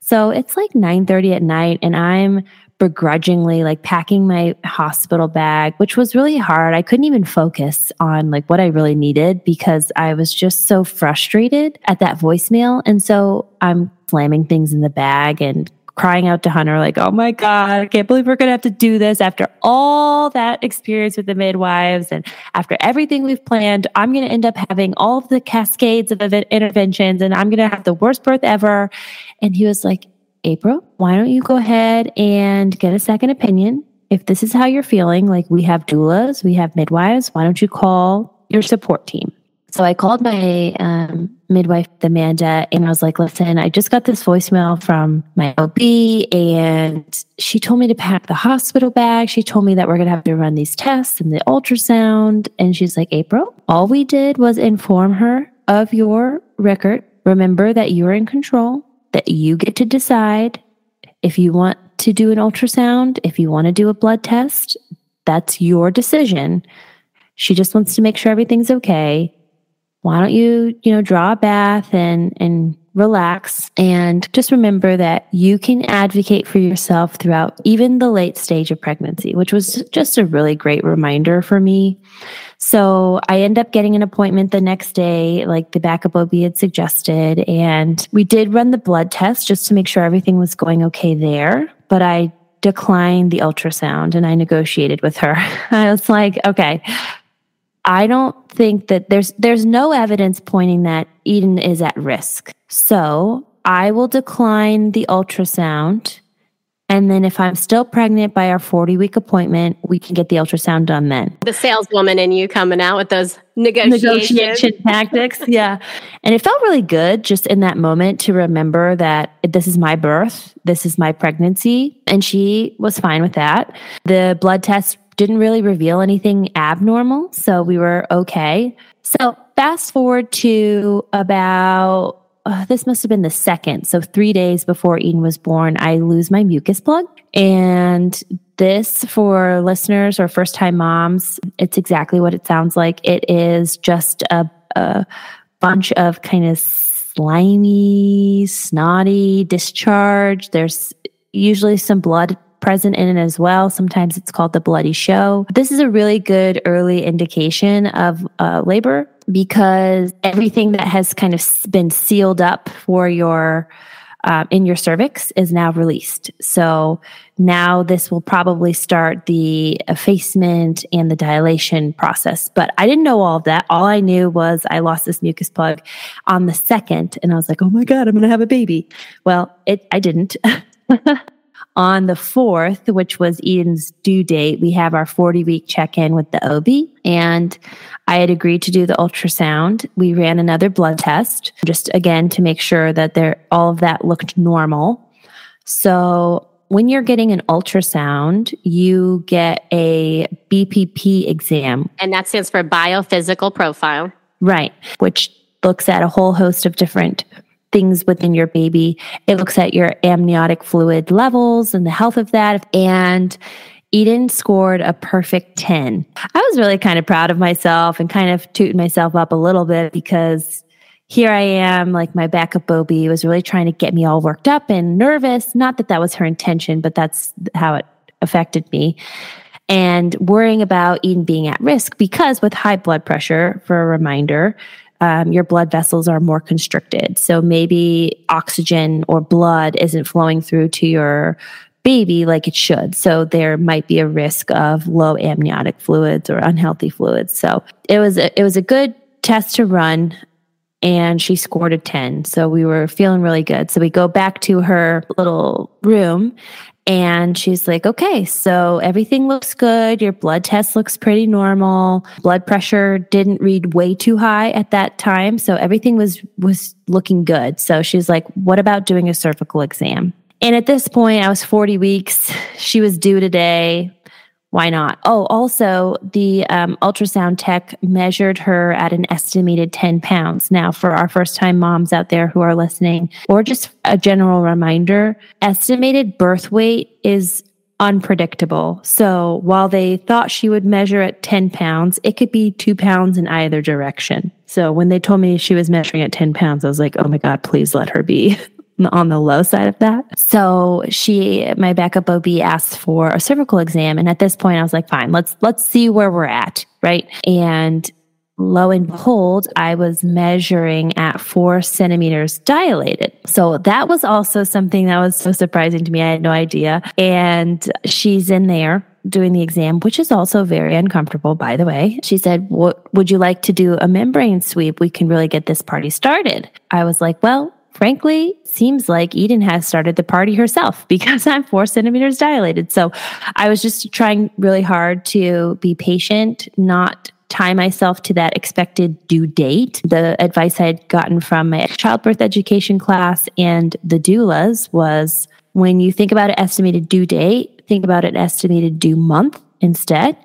S1: So it's like 9:30 at night and I'm begrudgingly like packing my hospital bag, which was really hard. I couldn't even focus on like what I really needed because I was just so frustrated at that voicemail. And so I'm slamming things in the bag and crying out to Hunter, like, oh my God, I can't believe we're going to have to do this after all that experience with the midwives. And after everything we've planned, I'm going to end up having all the cascades of interventions and I'm going to have the worst birth ever. And he was like, April, why don't you go ahead and get a second opinion? If this is how you're feeling, like we have doulas, we have midwives, why don't you call your support team? So I called my um, midwife, Amanda, and I was like, listen, I just got this voicemail from my OB, and she told me to pack the hospital bag. She told me that we're going to have to run these tests and the ultrasound. And she's like, April, all we did was inform her of your record. Remember that you're in control that you get to decide if you want to do an ultrasound, if you want to do a blood test, that's your decision. She just wants to make sure everything's okay. Why don't you, you know, draw a bath and and relax and just remember that you can advocate for yourself throughout even the late stage of pregnancy, which was just a really great reminder for me. So I end up getting an appointment the next day, like the backup OB had suggested. And we did run the blood test just to make sure everything was going okay there. But I declined the ultrasound and I negotiated with her. I was like, okay, I don't think that there's there's no evidence pointing that Eden is at risk. So I will decline the ultrasound and then if I'm still pregnant by our 40 week appointment, we can get the ultrasound done then.
S2: The saleswoman in you coming out with those negotiation
S1: tactics. Yeah. And it felt really good just in that moment to remember that this is my birth, this is my pregnancy. And she was fine with that. The blood test didn't really reveal anything abnormal. So we were okay. So fast forward to about uh, this must have been the second. So, three days before Eden was born, I lose my mucus plug. And this, for listeners or first time moms, it's exactly what it sounds like. It is just a, a bunch of kind of slimy, snotty discharge. There's usually some blood present in it as well. Sometimes it's called the bloody show. This is a really good early indication of uh, labor because everything that has kind of been sealed up for your uh, in your cervix is now released. So now this will probably start the effacement and the dilation process. But I didn't know all of that. All I knew was I lost this mucus plug on the second, and I was like, "Oh my god, I'm going to have a baby." Well, it I didn't. On the 4th, which was Eden's due date, we have our 40 week check in with the OB. And I had agreed to do the ultrasound. We ran another blood test, just again to make sure that there, all of that looked normal. So when you're getting an ultrasound, you get a BPP exam.
S2: And that stands for biophysical profile.
S1: Right, which looks at a whole host of different things within your baby. It looks at your amniotic fluid levels and the health of that. And Eden scored a perfect 10. I was really kind of proud of myself and kind of tooting myself up a little bit because here I am, like my backup OB was really trying to get me all worked up and nervous. Not that that was her intention, but that's how it affected me. And worrying about Eden being at risk because with high blood pressure, for a reminder, um, your blood vessels are more constricted. So maybe oxygen or blood isn't flowing through to your baby like it should. So there might be a risk of low amniotic fluids or unhealthy fluids. So it was a, it was a good test to run and she scored a 10. So we were feeling really good. So we go back to her little room and she's like, okay, so everything looks good. Your blood test looks pretty normal. Blood pressure didn't read way too high at that time. So everything was, was looking good. So she's like, what about doing a cervical exam? And at this point, I was 40 weeks. She was due today why not? Oh, also, the um, ultrasound tech measured her at an estimated 10 pounds. Now, for our first time moms out there who are listening, or just a general reminder, estimated birth weight is unpredictable. So while they thought she would measure at 10 pounds, it could be two pounds in either direction. So when they told me she was measuring at 10 pounds, I was like, oh my God, please let her be. on the low side of that. So she, my backup OB asked for a cervical exam. And at this point I was like, fine, let's, let's see where we're at. Right. And lo and behold, I was measuring at four centimeters dilated. So that was also something that was so surprising to me. I had no idea. And she's in there doing the exam, which is also very uncomfortable, by the way. She said, What would you like to do a membrane sweep? We can really get this party started. I was like, Well, frankly, seems like Eden has started the party herself because I'm four centimeters dilated. So I was just trying really hard to be patient, not tie myself to that expected due date. The advice I had gotten from my childbirth education class and the doulas was when you think about an estimated due date, think about an estimated due month instead,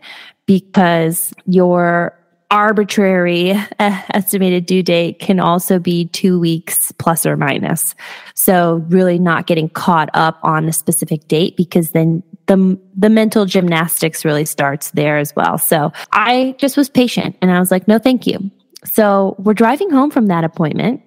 S1: because your arbitrary uh, estimated due date can also be two weeks plus or minus. So really not getting caught up on a specific date because then the the mental gymnastics really starts there as well. So I just was patient and I was like, no, thank you. So we're driving home from that appointment.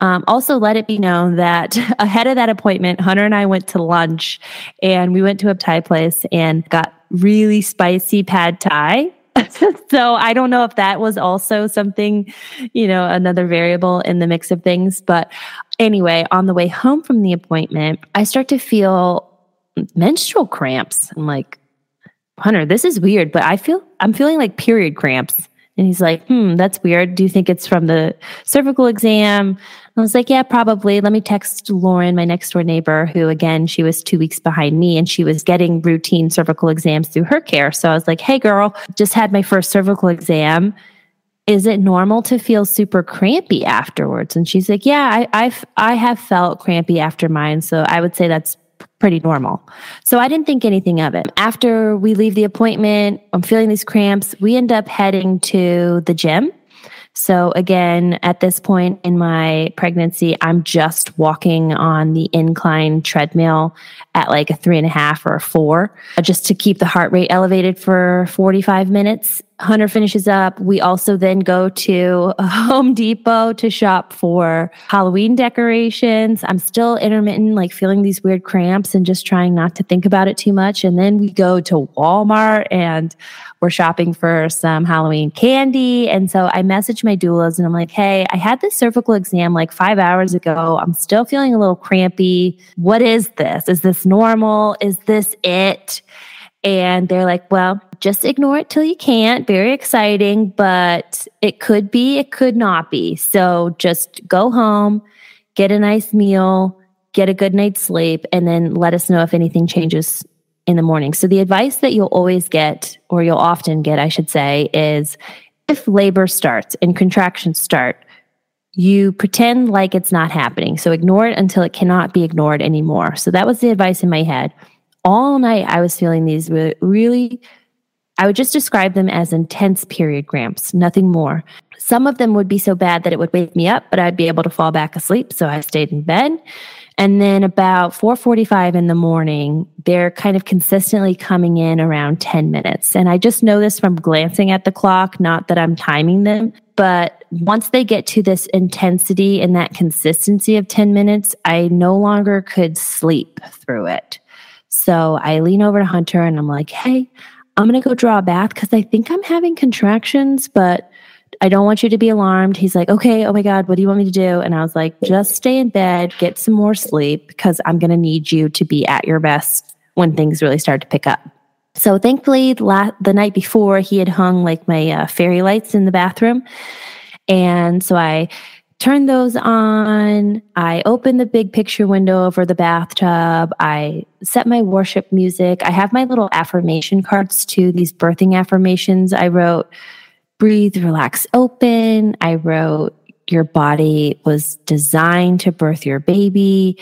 S1: Um, also, let it be known that ahead of that appointment, Hunter and I went to lunch and we went to a Thai place and got really spicy pad Thai so I don't know if that was also something, you know, another variable in the mix of things. But anyway, on the way home from the appointment, I start to feel menstrual cramps. I'm like, Hunter, this is weird, but I feel I'm feeling like period cramps. And he's like, hmm, that's weird. Do you think it's from the cervical exam? I was like, yeah, probably. Let me text Lauren, my next door neighbor, who again, she was two weeks behind me and she was getting routine cervical exams through her care. So I was like, hey, girl, just had my first cervical exam. Is it normal to feel super crampy afterwards? And she's like, yeah, I, I've, I have felt crampy after mine. So I would say that's pretty normal. So I didn't think anything of it. After we leave the appointment, I'm feeling these cramps. We end up heading to the gym so again, at this point in my pregnancy, I'm just walking on the incline treadmill at like a three and a half or a four, just to keep the heart rate elevated for 45 minutes. Hunter finishes up. We also then go to Home Depot to shop for Halloween decorations. I'm still intermittent, like feeling these weird cramps and just trying not to think about it too much. And then we go to Walmart and we're shopping for some Halloween candy. And so I message my doulas and I'm like, hey, I had this cervical exam like five hours ago. I'm still feeling a little crampy. What is this? Is this normal? Is this it? And they're like, well, just ignore it till you can't. Very exciting, but it could be, it could not be. So just go home, get a nice meal, get a good night's sleep, and then let us know if anything changes in the morning. So the advice that you'll always get, or you'll often get, I should say, is if labor starts and contractions start, you pretend like it's not happening. So ignore it until it cannot be ignored anymore. So that was the advice in my head all night I was feeling these really, I would just describe them as intense period cramps, nothing more. Some of them would be so bad that it would wake me up, but I'd be able to fall back asleep. So I stayed in bed. And then about 4:45 in the morning, they're kind of consistently coming in around 10 minutes. And I just know this from glancing at the clock, not that I'm timing them, but once they get to this intensity and that consistency of 10 minutes, I no longer could sleep through it. So I lean over to Hunter and I'm like, hey, I'm going to go draw a bath because I think I'm having contractions, but I don't want you to be alarmed. He's like, okay, oh my God, what do you want me to do? And I was like, just stay in bed, get some more sleep because I'm going to need you to be at your best when things really start to pick up. So thankfully, la- the night before, he had hung like my uh, fairy lights in the bathroom. And so I turn those on. I open the big picture window over the bathtub. I set my worship music. I have my little affirmation cards too, these birthing affirmations. I wrote, breathe, relax, open. I wrote, your body was designed to birth your baby.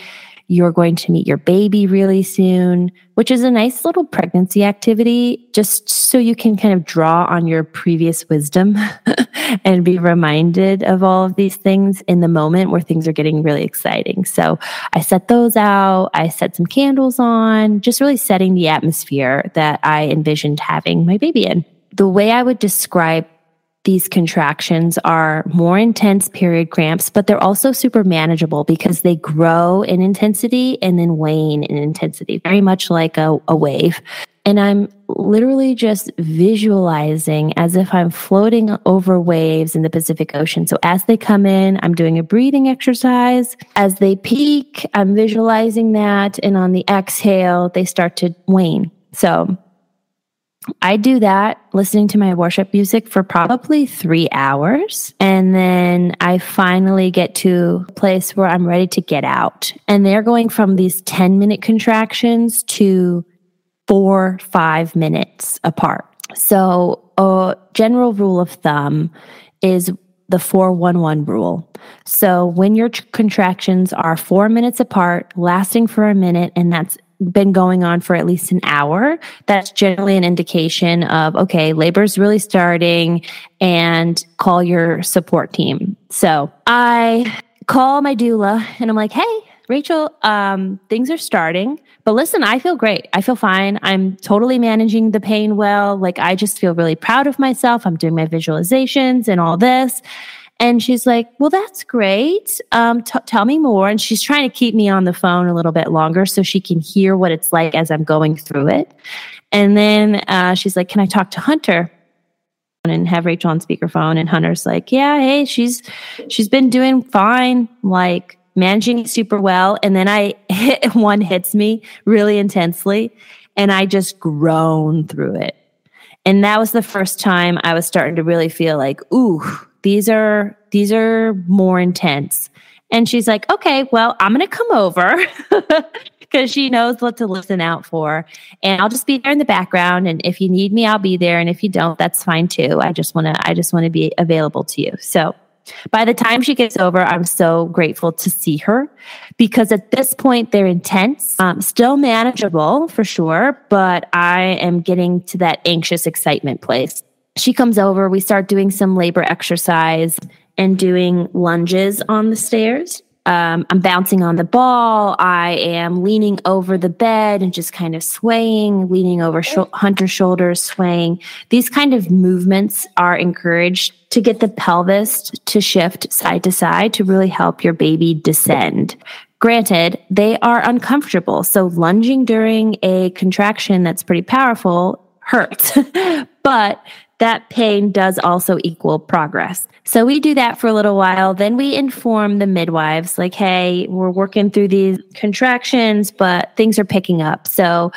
S1: You're going to meet your baby really soon, which is a nice little pregnancy activity, just so you can kind of draw on your previous wisdom and be reminded of all of these things in the moment where things are getting really exciting. So I set those out. I set some candles on, just really setting the atmosphere that I envisioned having my baby in. The way I would describe these contractions are more intense period cramps, but they're also super manageable because they grow in intensity and then wane in intensity, very much like a, a wave. And I'm literally just visualizing as if I'm floating over waves in the Pacific Ocean. So as they come in, I'm doing a breathing exercise. As they peak, I'm visualizing that. And on the exhale, they start to wane. So I do that listening to my worship music for probably three hours. And then I finally get to a place where I'm ready to get out. And they're going from these 10 minute contractions to four, five minutes apart. So, a general rule of thumb is the 411 rule. So, when your contractions are four minutes apart, lasting for a minute, and that's been going on for at least an hour, that's generally an indication of, okay, labor's really starting and call your support team. So I call my doula and I'm like, hey, Rachel, um, things are starting, but listen, I feel great. I feel fine. I'm totally managing the pain well. Like, I just feel really proud of myself. I'm doing my visualizations and all this. And she's like, Well, that's great. Um, t- tell me more. And she's trying to keep me on the phone a little bit longer so she can hear what it's like as I'm going through it. And then uh, she's like, Can I talk to Hunter? And have Rachel on speakerphone. And Hunter's like, Yeah, hey, she's she's been doing fine, like managing super well. And then I hit one hits me really intensely, and I just groan through it. And that was the first time I was starting to really feel like, ooh, these are these are more intense. And she's like, okay, well, I'm to come over because she knows what to listen out for. And I'll just be there in the background. And if you need me, I'll be there. And if you don't, that's fine too. I just want to, I just want to be available to you. So by the time she gets over, I'm so grateful to see her because at this point they're intense, um, still manageable for sure, but I am getting to that anxious excitement place. She comes over, we start doing some labor exercise and doing lunges on the stairs um, I'm bouncing on the ball. I am leaning over the bed and just kind of swaying, leaning over sh- Hunter's shoulders, swaying. These kind of movements are encouraged to get the pelvis to shift side to side to really help your baby descend. Granted, they are uncomfortable. So lunging during a contraction that's pretty powerful hurts, but that pain does also equal progress. So we do that for a little while. Then we inform the midwives, like, hey, we're working through these contractions, but things are picking up. So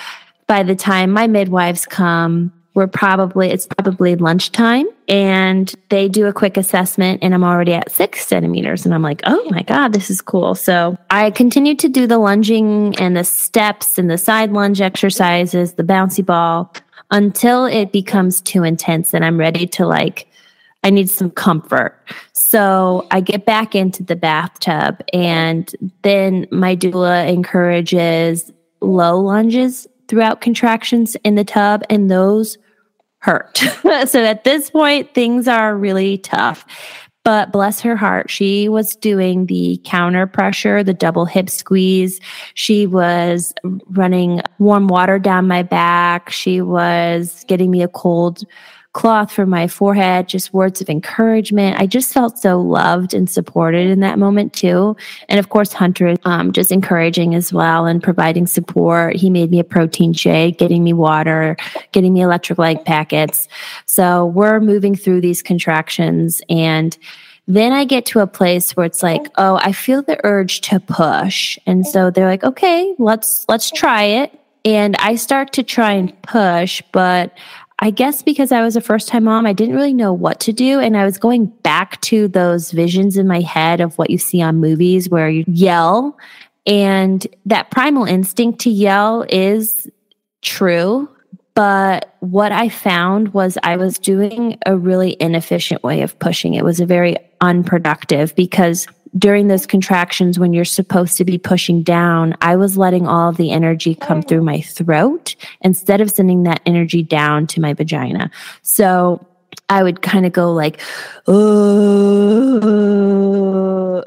S1: by the time my midwives come, we're probably, it's probably lunchtime and they do a quick assessment and I'm already at six centimeters. And I'm like, oh my God, this is cool. So I continue to do the lunging and the steps and the side lunge exercises, the bouncy ball until it becomes too intense and I'm ready to like, I need some comfort. So I get back into the bathtub, and then my doula encourages low lunges throughout contractions in the tub, and those hurt. so at this point, things are really tough. But bless her heart, she was doing the counter pressure, the double hip squeeze. She was running warm water down my back. She was getting me a cold cloth for my forehead, just words of encouragement. I just felt so loved and supported in that moment too. And of course, Hunter um, just encouraging as well and providing support. He made me a protein shake, getting me water, getting me electrolyte packets. So we're moving through these contractions and then I get to a place where it's like, oh, I feel the urge to push. And so they're like, okay, let's let's try it. And I start to try and push, but I guess because I was a first time mom, I didn't really know what to do. And I was going back to those visions in my head of what you see on movies where you yell. And that primal instinct to yell is true. But what I found was I was doing a really inefficient way of pushing. It was a very unproductive because during those contractions when you're supposed to be pushing down, I was letting all of the energy come through my throat instead of sending that energy down to my vagina. So I would kind of go like,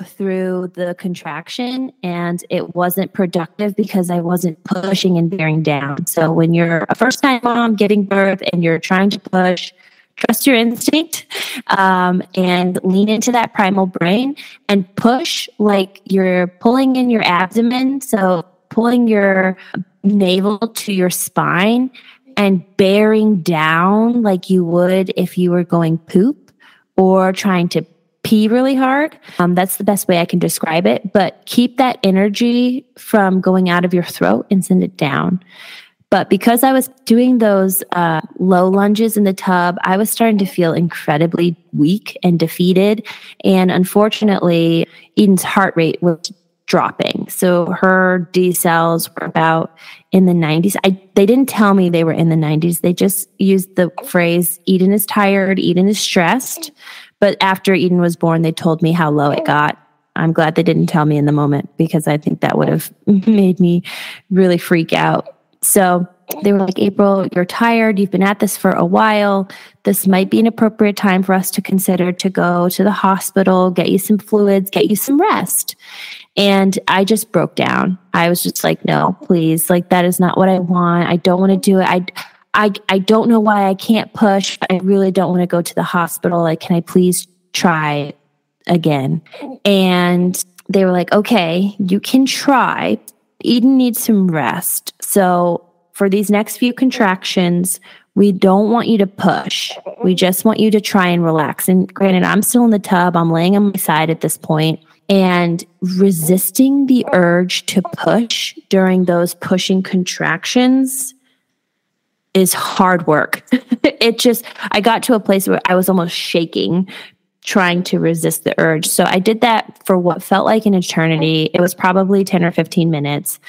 S1: through the contraction, and it wasn't productive because I wasn't pushing and bearing down. So when you're a first time mom getting birth and you're trying to push, trust your instinct um, and lean into that primal brain and push like you're pulling in your abdomen. So pulling your navel to your spine and bearing down like you would if you were going poop or trying to pee really hard. Um, that's the best way I can describe it. But keep that energy from going out of your throat and send it down. But because I was doing those uh, low lunges in the tub, I was starting to feel incredibly weak and defeated. And unfortunately, Eden's heart rate was dropping. So her decels were about in the 90s. I they didn't tell me they were in the 90s. They just used the phrase Eden is tired, Eden is stressed. But after Eden was born, they told me how low it got. I'm glad they didn't tell me in the moment because I think that would have made me really freak out. So they were like, April, you're tired. You've been at this for a while. This might be an appropriate time for us to consider to go to the hospital, get you some fluids, get you some rest. And I just broke down. I was just like, no, please. Like, that is not what I want. I don't want to do it. I, I, I don't know why I can't push. I really don't want to go to the hospital. Like, can I please try again? And they were like, okay, you can try, Eden needs some rest. So for these next few contractions, we don't want you to push. We just want you to try and relax. And granted, I'm still in the tub. I'm laying on my side at this point and resisting the urge to push during those pushing contractions is hard work. it just, I got to a place where I was almost shaking trying to resist the urge. So I did that for what felt like an eternity. It was probably 10 or 15 minutes.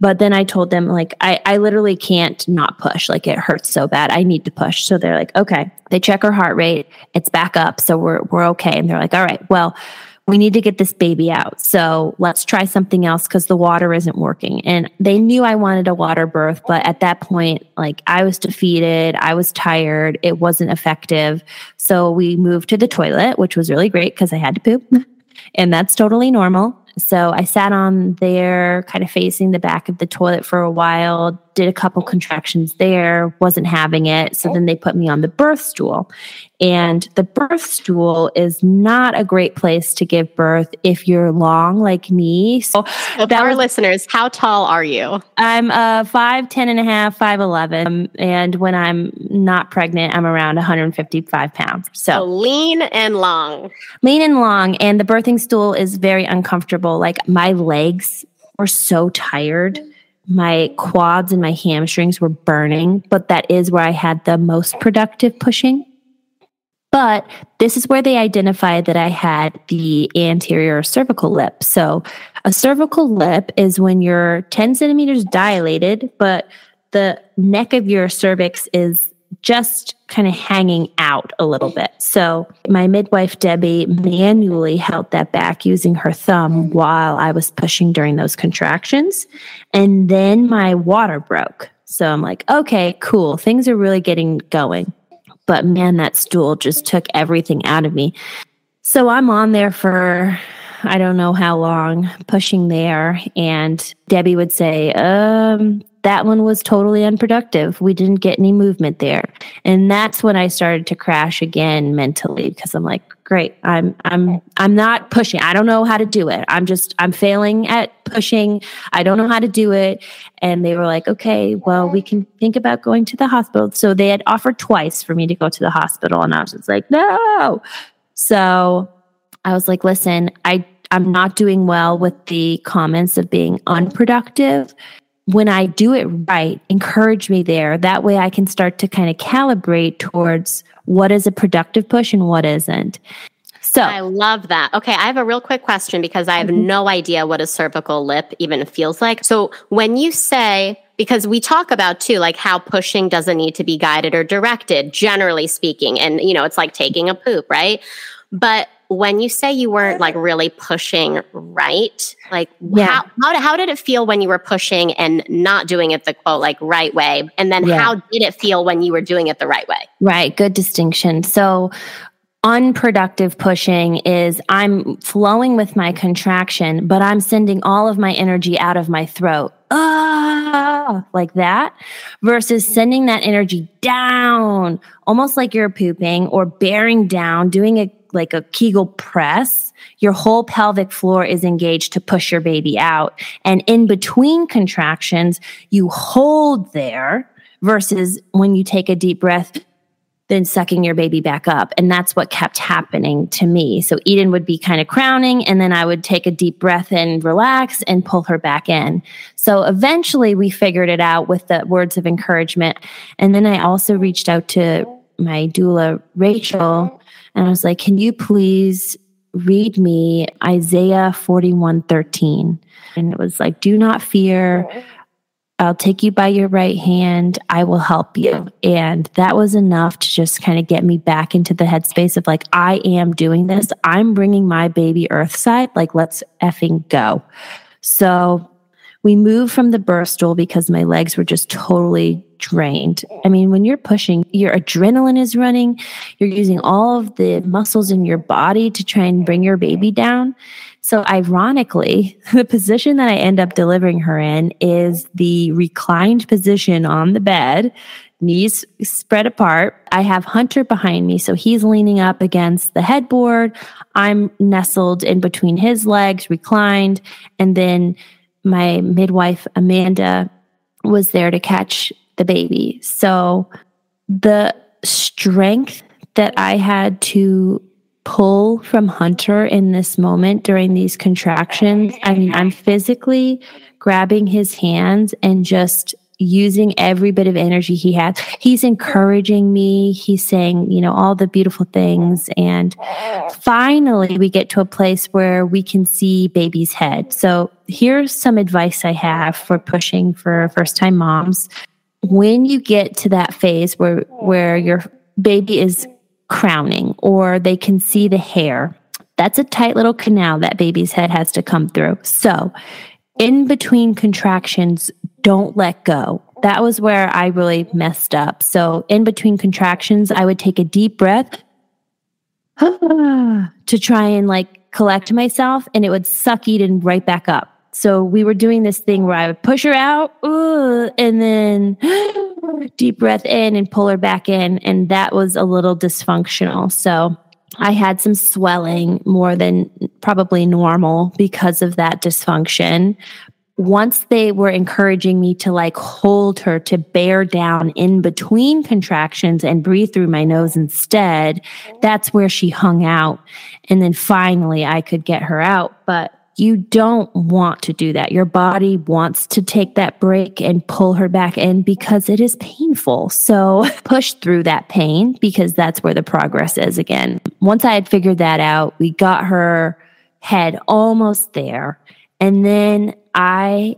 S1: But then I told them, like, I, I literally can't not push. Like, it hurts so bad. I need to push. So they're like, okay. They check her heart rate. It's back up. So we're, we're okay. And they're like, all right, well, we need to get this baby out. So let's try something else because the water isn't working. And they knew I wanted a water birth, but at that point, like I was defeated, I was tired, it wasn't effective. So we moved to the toilet, which was really great because I had to poop. and that's totally normal. So I sat on there, kind of facing the back of the toilet for a while, did a couple contractions there, wasn't having it. So then they put me on the birth stool. And the birth stool is not a great place to give birth if you're long like me. So,
S2: so for our was, listeners, how tall are you?
S1: I'm uh, 5, 10 and a half, 5, 11. Um, and when I'm not pregnant, I'm around 155 pounds. So,
S2: so lean and long.
S1: Lean and long. And the birthing stool is very uncomfortable. Like my legs were so tired my quads and my hamstrings were burning, but that is where I had the most productive pushing. But this is where they identified that I had the anterior cervical lip. So, a cervical lip is when you're 10 centimeters dilated, but the neck of your cervix is just kind of hanging out a little bit. So my midwife, Debbie, manually held that back using her thumb while I was pushing during those contractions. And then my water broke. So I'm like, okay, cool. Things are really getting going. But man, that stool just took everything out of me. So I'm on there for I don't know how long pushing there. And Debbie would say, um, that one was totally unproductive. We didn't get any movement there. And that's when I started to crash again mentally because I'm like, great, I'm I'm I'm not pushing. I don't know how to do it. I'm just I'm failing at pushing. I don't know how to do it. And they were like, okay, well, we can think about going to the hospital. So they had offered twice for me to go to the hospital. And I was just like, no. So I was like, listen, I I'm not doing well with the comments of being unproductive when I do it right, encourage me there. That way I can start to kind of calibrate towards what is a productive push and what isn't. So
S2: I love that. Okay, I have a real quick question because I have mm-hmm. no idea what a cervical lip even feels like. So when you say, because we talk about too, like how pushing doesn't need to be guided or directed, generally speaking, and you know, it's like taking a poop, right? But when you say you weren't like really pushing right, like yeah. how, how, how did it feel when you were pushing and not doing it the quote like right way? And then yeah. how did it feel when you were doing it the right way?
S1: Right. Good distinction. So unproductive pushing is I'm flowing with my contraction, but I'm sending all of my energy out of my throat. Ah, like that versus sending that energy down, almost like you're pooping or bearing down, doing a like a Kegel press, your whole pelvic floor is engaged to push your baby out. And in between contractions, you hold there versus when you take a deep breath, then sucking your baby back up. And that's what kept happening to me. So Eden would be kind of crowning, and then I would take a deep breath and relax and pull her back in. So eventually we figured it out with the words of encouragement. And then I also reached out to my doula, Rachel, and I was like, Can you please read me Isaiah 41 13? And it was like, Do not fear. I'll take you by your right hand. I will help you. And that was enough to just kind of get me back into the headspace of like, I am doing this. I'm bringing my baby earthside. Like, let's effing go. So we moved from the birth stool because my legs were just totally drained. I mean, when you're pushing, your adrenaline is running, you're using all of the muscles in your body to try and bring your baby down. So, ironically, the position that I end up delivering her in is the reclined position on the bed, knees spread apart. I have Hunter behind me, so he's leaning up against the headboard. I'm nestled in between his legs, reclined, and then my midwife, Amanda, was there to catch the baby. So the strength that I had to pull from Hunter in this moment during these contractions, I mean, I'm physically grabbing his hands and just using every bit of energy he has. He's encouraging me. He's saying, you know, all the beautiful things. And finally, we get to a place where we can see baby's head. So here's some advice I have for pushing for first time moms. When you get to that phase where, where your baby is crowning or they can see the hair, that's a tight little canal that baby's head has to come through. So in between contractions, don't let go. That was where I really messed up. So, in between contractions, I would take a deep breath to try and like collect myself, and it would suck Eden right back up. So, we were doing this thing where I would push her out and then deep breath in and pull her back in. And that was a little dysfunctional. So, I had some swelling more than probably normal because of that dysfunction once they were encouraging me to like hold her to bear down in between contractions and breathe through my nose instead, that's where she hung out. And then finally I could get her out. But you don't want to do that. Your body wants to take that break and pull her back in because it is painful. So push through that pain because that's where the progress is again. Once I had figured that out, we got her head almost there. And then I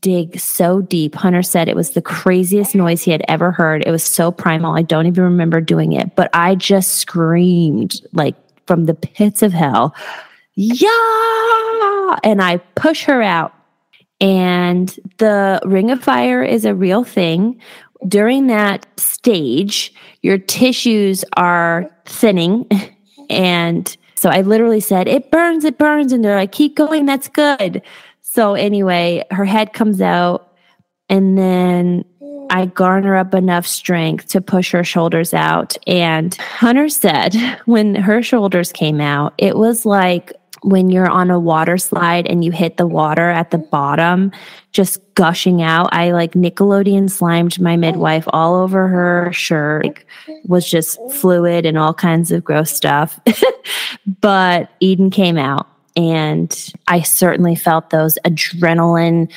S1: dig so deep. Hunter said it was the craziest noise he had ever heard. It was so primal. I don't even remember doing it, but I just screamed like from the pits of hell, yeah. And I push her out. And the ring of fire is a real thing. During that stage, your tissues are thinning. And so I literally said, It burns, it burns. And they're like, Keep going, that's good. So anyway, her head comes out and then I garner up enough strength to push her shoulders out. And Hunter said when her shoulders came out, it was like when you're on a water slide and you hit the water at the bottom, just gushing out. I like Nickelodeon slimed my midwife all over her shirt, like, was just fluid and all kinds of gross stuff. but Eden came out and I certainly felt those adrenaline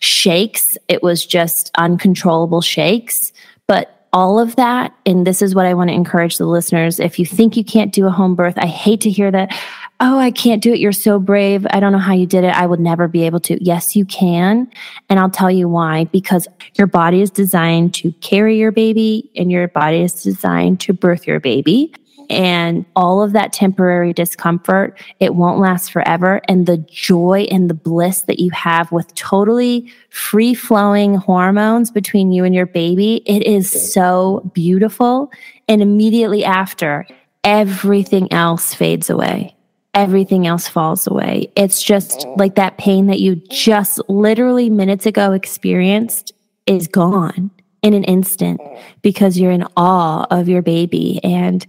S1: shakes. It was just uncontrollable shakes. But all of that, and this is what I want to encourage the listeners if you think you can't do a home birth, I hate to hear that. Oh, I can't do it. You're so brave. I don't know how you did it. I would never be able to. Yes, you can. And I'll tell you why. Because your body is designed to carry your baby and your body is designed to birth your baby and all of that temporary discomfort, it won't last forever. And the joy and the bliss that you have with totally free flowing hormones between you and your baby, it is so beautiful. And immediately after, everything else fades away. Everything else falls away. It's just like that pain that you just literally minutes ago experienced is gone in an instant because you're in awe of your baby and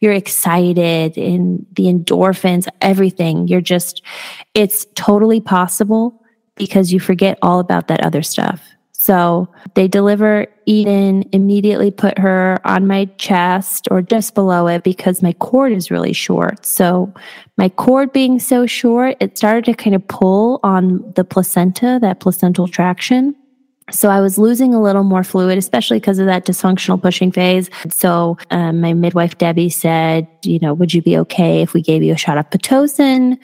S1: you're excited and the endorphins, everything. You're just, it's totally possible because you forget all about that other stuff. So they deliver Eden, immediately put her on my chest or just below it because my cord is really short. So my cord being so short, it started to kind of pull on the placenta, that placental traction. So I was losing a little more fluid, especially because of that dysfunctional pushing phase. So um, my midwife Debbie said, you know, would you be okay if we gave you a shot of pitocin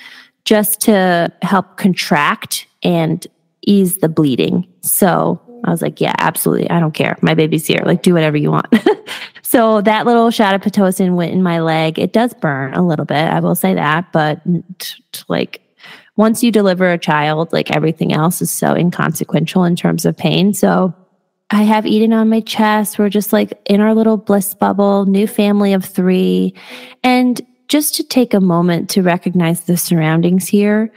S1: just to help contract and ease the bleeding? So I was like, yeah, absolutely. I don't care. My baby's here. Like, do whatever you want. so that little shot of pitocin went in my leg. It does burn a little bit. I will say that, but t- t- like once you deliver a child, like everything else is so inconsequential in terms of pain. So I have Eden on my chest. We're just like in our little bliss bubble, new family of three. And just to take a moment to recognize the surroundings here,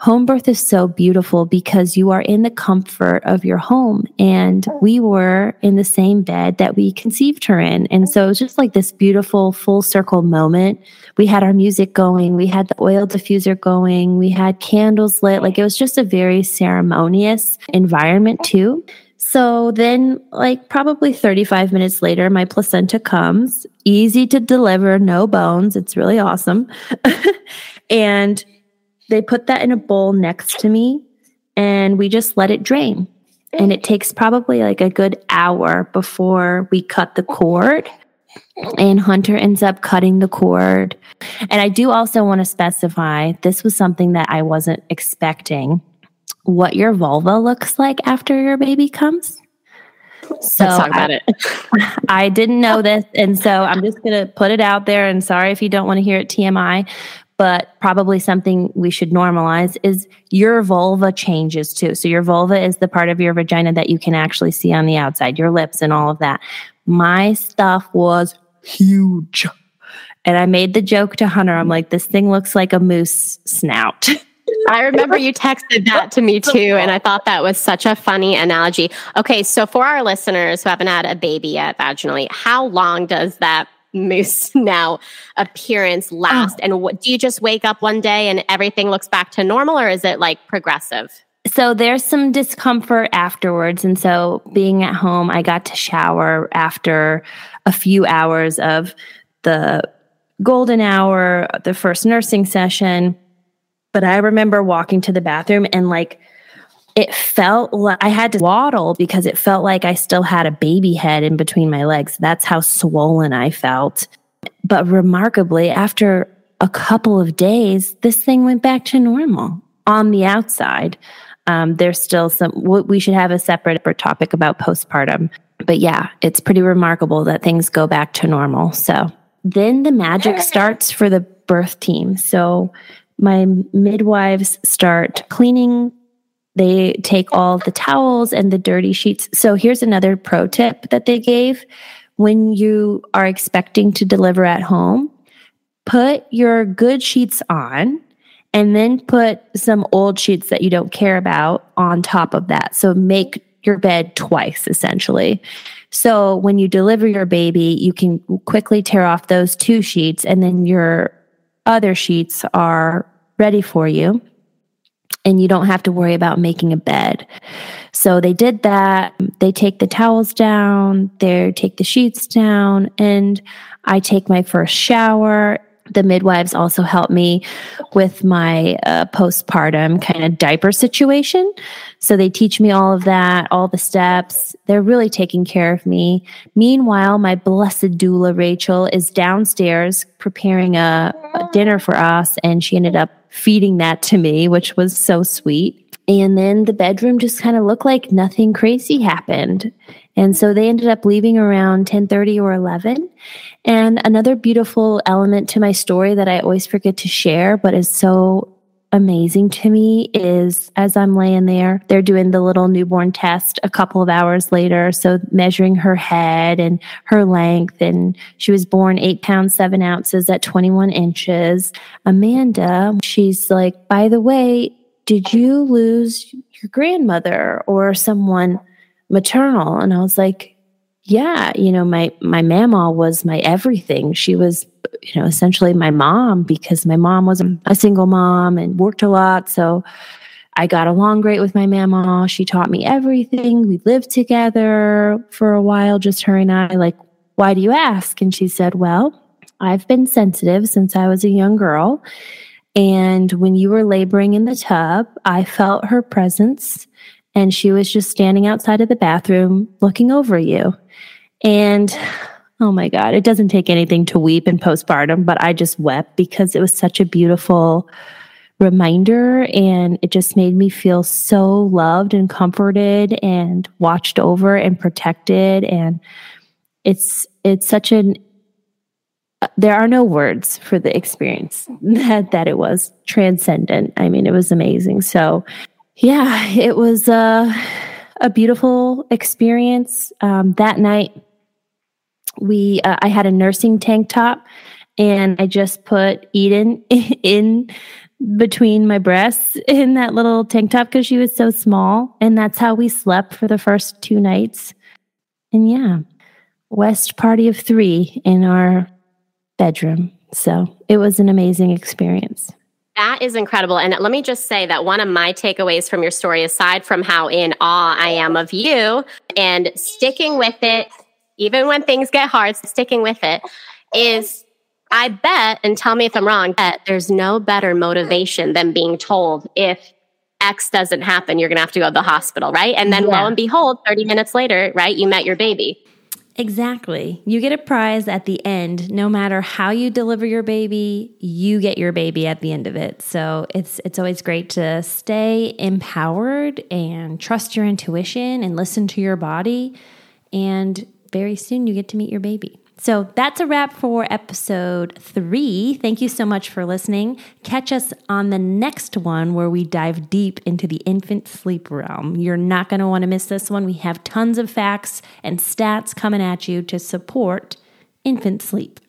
S1: home birth is so beautiful because you are in the comfort of your home. And we were in the same bed that we conceived her in. And so it was just like this beautiful full circle moment. We had our music going, we had the oil diffuser going, we had candles lit. Like it was just a very ceremonious environment, too. So then, like probably 35 minutes later, my placenta comes, easy to deliver, no bones. It's really awesome. and they put that in a bowl next to me and we just let it drain. and it takes probably like a good hour before we cut the cord. And Hunter ends up cutting the cord. And I do also want to specify this was something that I wasn't expecting what your vulva looks like after your baby comes.
S2: So Let's talk about I, it.
S1: I didn't know this. And so I'm just going to put it out there. And sorry if you don't want to hear it TMI, but probably something we should normalize is your vulva changes too. So your vulva is the part of your vagina that you can actually see on the outside, your lips and all of that. My stuff was huge. And I made the joke to Hunter. I'm like, this thing looks like a moose snout.
S2: I remember you texted that to me too, and I thought that was such a funny analogy. Okay, so for our listeners who haven't had a baby yet vaginally, how long does that moose now appearance last? Oh. And what, do you just wake up one day and everything looks back to normal, or is it like progressive?
S1: So there's some discomfort afterwards. And so being at home, I got to shower after a few hours of the golden hour, the first nursing session. But I remember walking to the bathroom and like it felt like I had to waddle because it felt like I still had a baby head in between my legs. That's how swollen I felt. But remarkably, after a couple of days, this thing went back to normal on the outside. Um, there's still some, we should have a separate topic about postpartum. But yeah, it's pretty remarkable that things go back to normal. So then the magic starts for the birth team. So my midwives start cleaning they take all the towels and the dirty sheets. So here's another pro tip that they gave. When you are expecting to deliver at home, put your good sheets on and then put some old sheets that you don't care about on top of that. So make your bed twice essentially. So when you deliver your baby, you can quickly tear off those two sheets and then your other sheets are ready for you and you don't have to worry about making a bed. So they did that. They take the towels down, they take the sheets down, and I take my first shower. The midwives also help me with my uh, postpartum kind of diaper situation. So they teach me all of that, all the steps. They're really taking care of me. Meanwhile, my blessed doula, Rachel, is downstairs preparing a, a dinner for us, and she ended up feeding that to me, which was so sweet. And then the bedroom just kind of looked like nothing crazy happened. And so they ended up leaving around 10:30 or 11. And another beautiful element to my story that I always forget to share but is so amazing to me is as I'm laying there, they're doing the little newborn test a couple of hours later. So measuring her head and her length. And she was born eight pounds, seven ounces at 21 inches. Amanda, she's like, by the way, did you lose your grandmother or someone maternal? And I was like, yeah, you know, my my mama was my everything. She was, you know, essentially my mom because my mom was a single mom and worked a lot. So I got along great with my mama. She taught me everything. We lived together for a while, just her and I. Like, why do you ask? And she said, Well, I've been sensitive since I was a young girl. And when you were laboring in the tub, I felt her presence and she was just standing outside of the bathroom looking over you. And oh my God, it doesn't take anything to weep in postpartum, but I just wept because it was such a beautiful reminder and it just made me feel so loved and comforted and watched over and protected. And it's it's such an there are no words for the experience that that it was transcendent. I mean it was amazing. So yeah it was a, a beautiful experience um, that night we uh, I had a nursing tank top and I just put Eden in between my breasts in that little tank top because she was so small. And that's how we slept for the first two nights. And yeah, West party of three in our bedroom. So it was an amazing experience.
S2: That is incredible. And let me just say that one of my takeaways from your story, aside from how in awe I am of you and sticking with it even when things get hard, sticking with it is I bet, and tell me if I'm wrong, that there's no better motivation than being told if X doesn't happen, you're going to have to go to the hospital, right? And then yeah. lo and behold, 30 minutes later, right, you met your baby.
S1: Exactly. You get a prize at the end. No matter how you deliver your baby, you get your baby at the end of it. So it's it's always great to stay empowered and trust your intuition and listen to your body and very soon you get to meet your baby. So that's a wrap for episode three. Thank you so much for listening. Catch us on the next one where we dive deep into the infant sleep realm. You're not going to want to miss this one. We have tons of facts and stats coming at you to support infant sleep.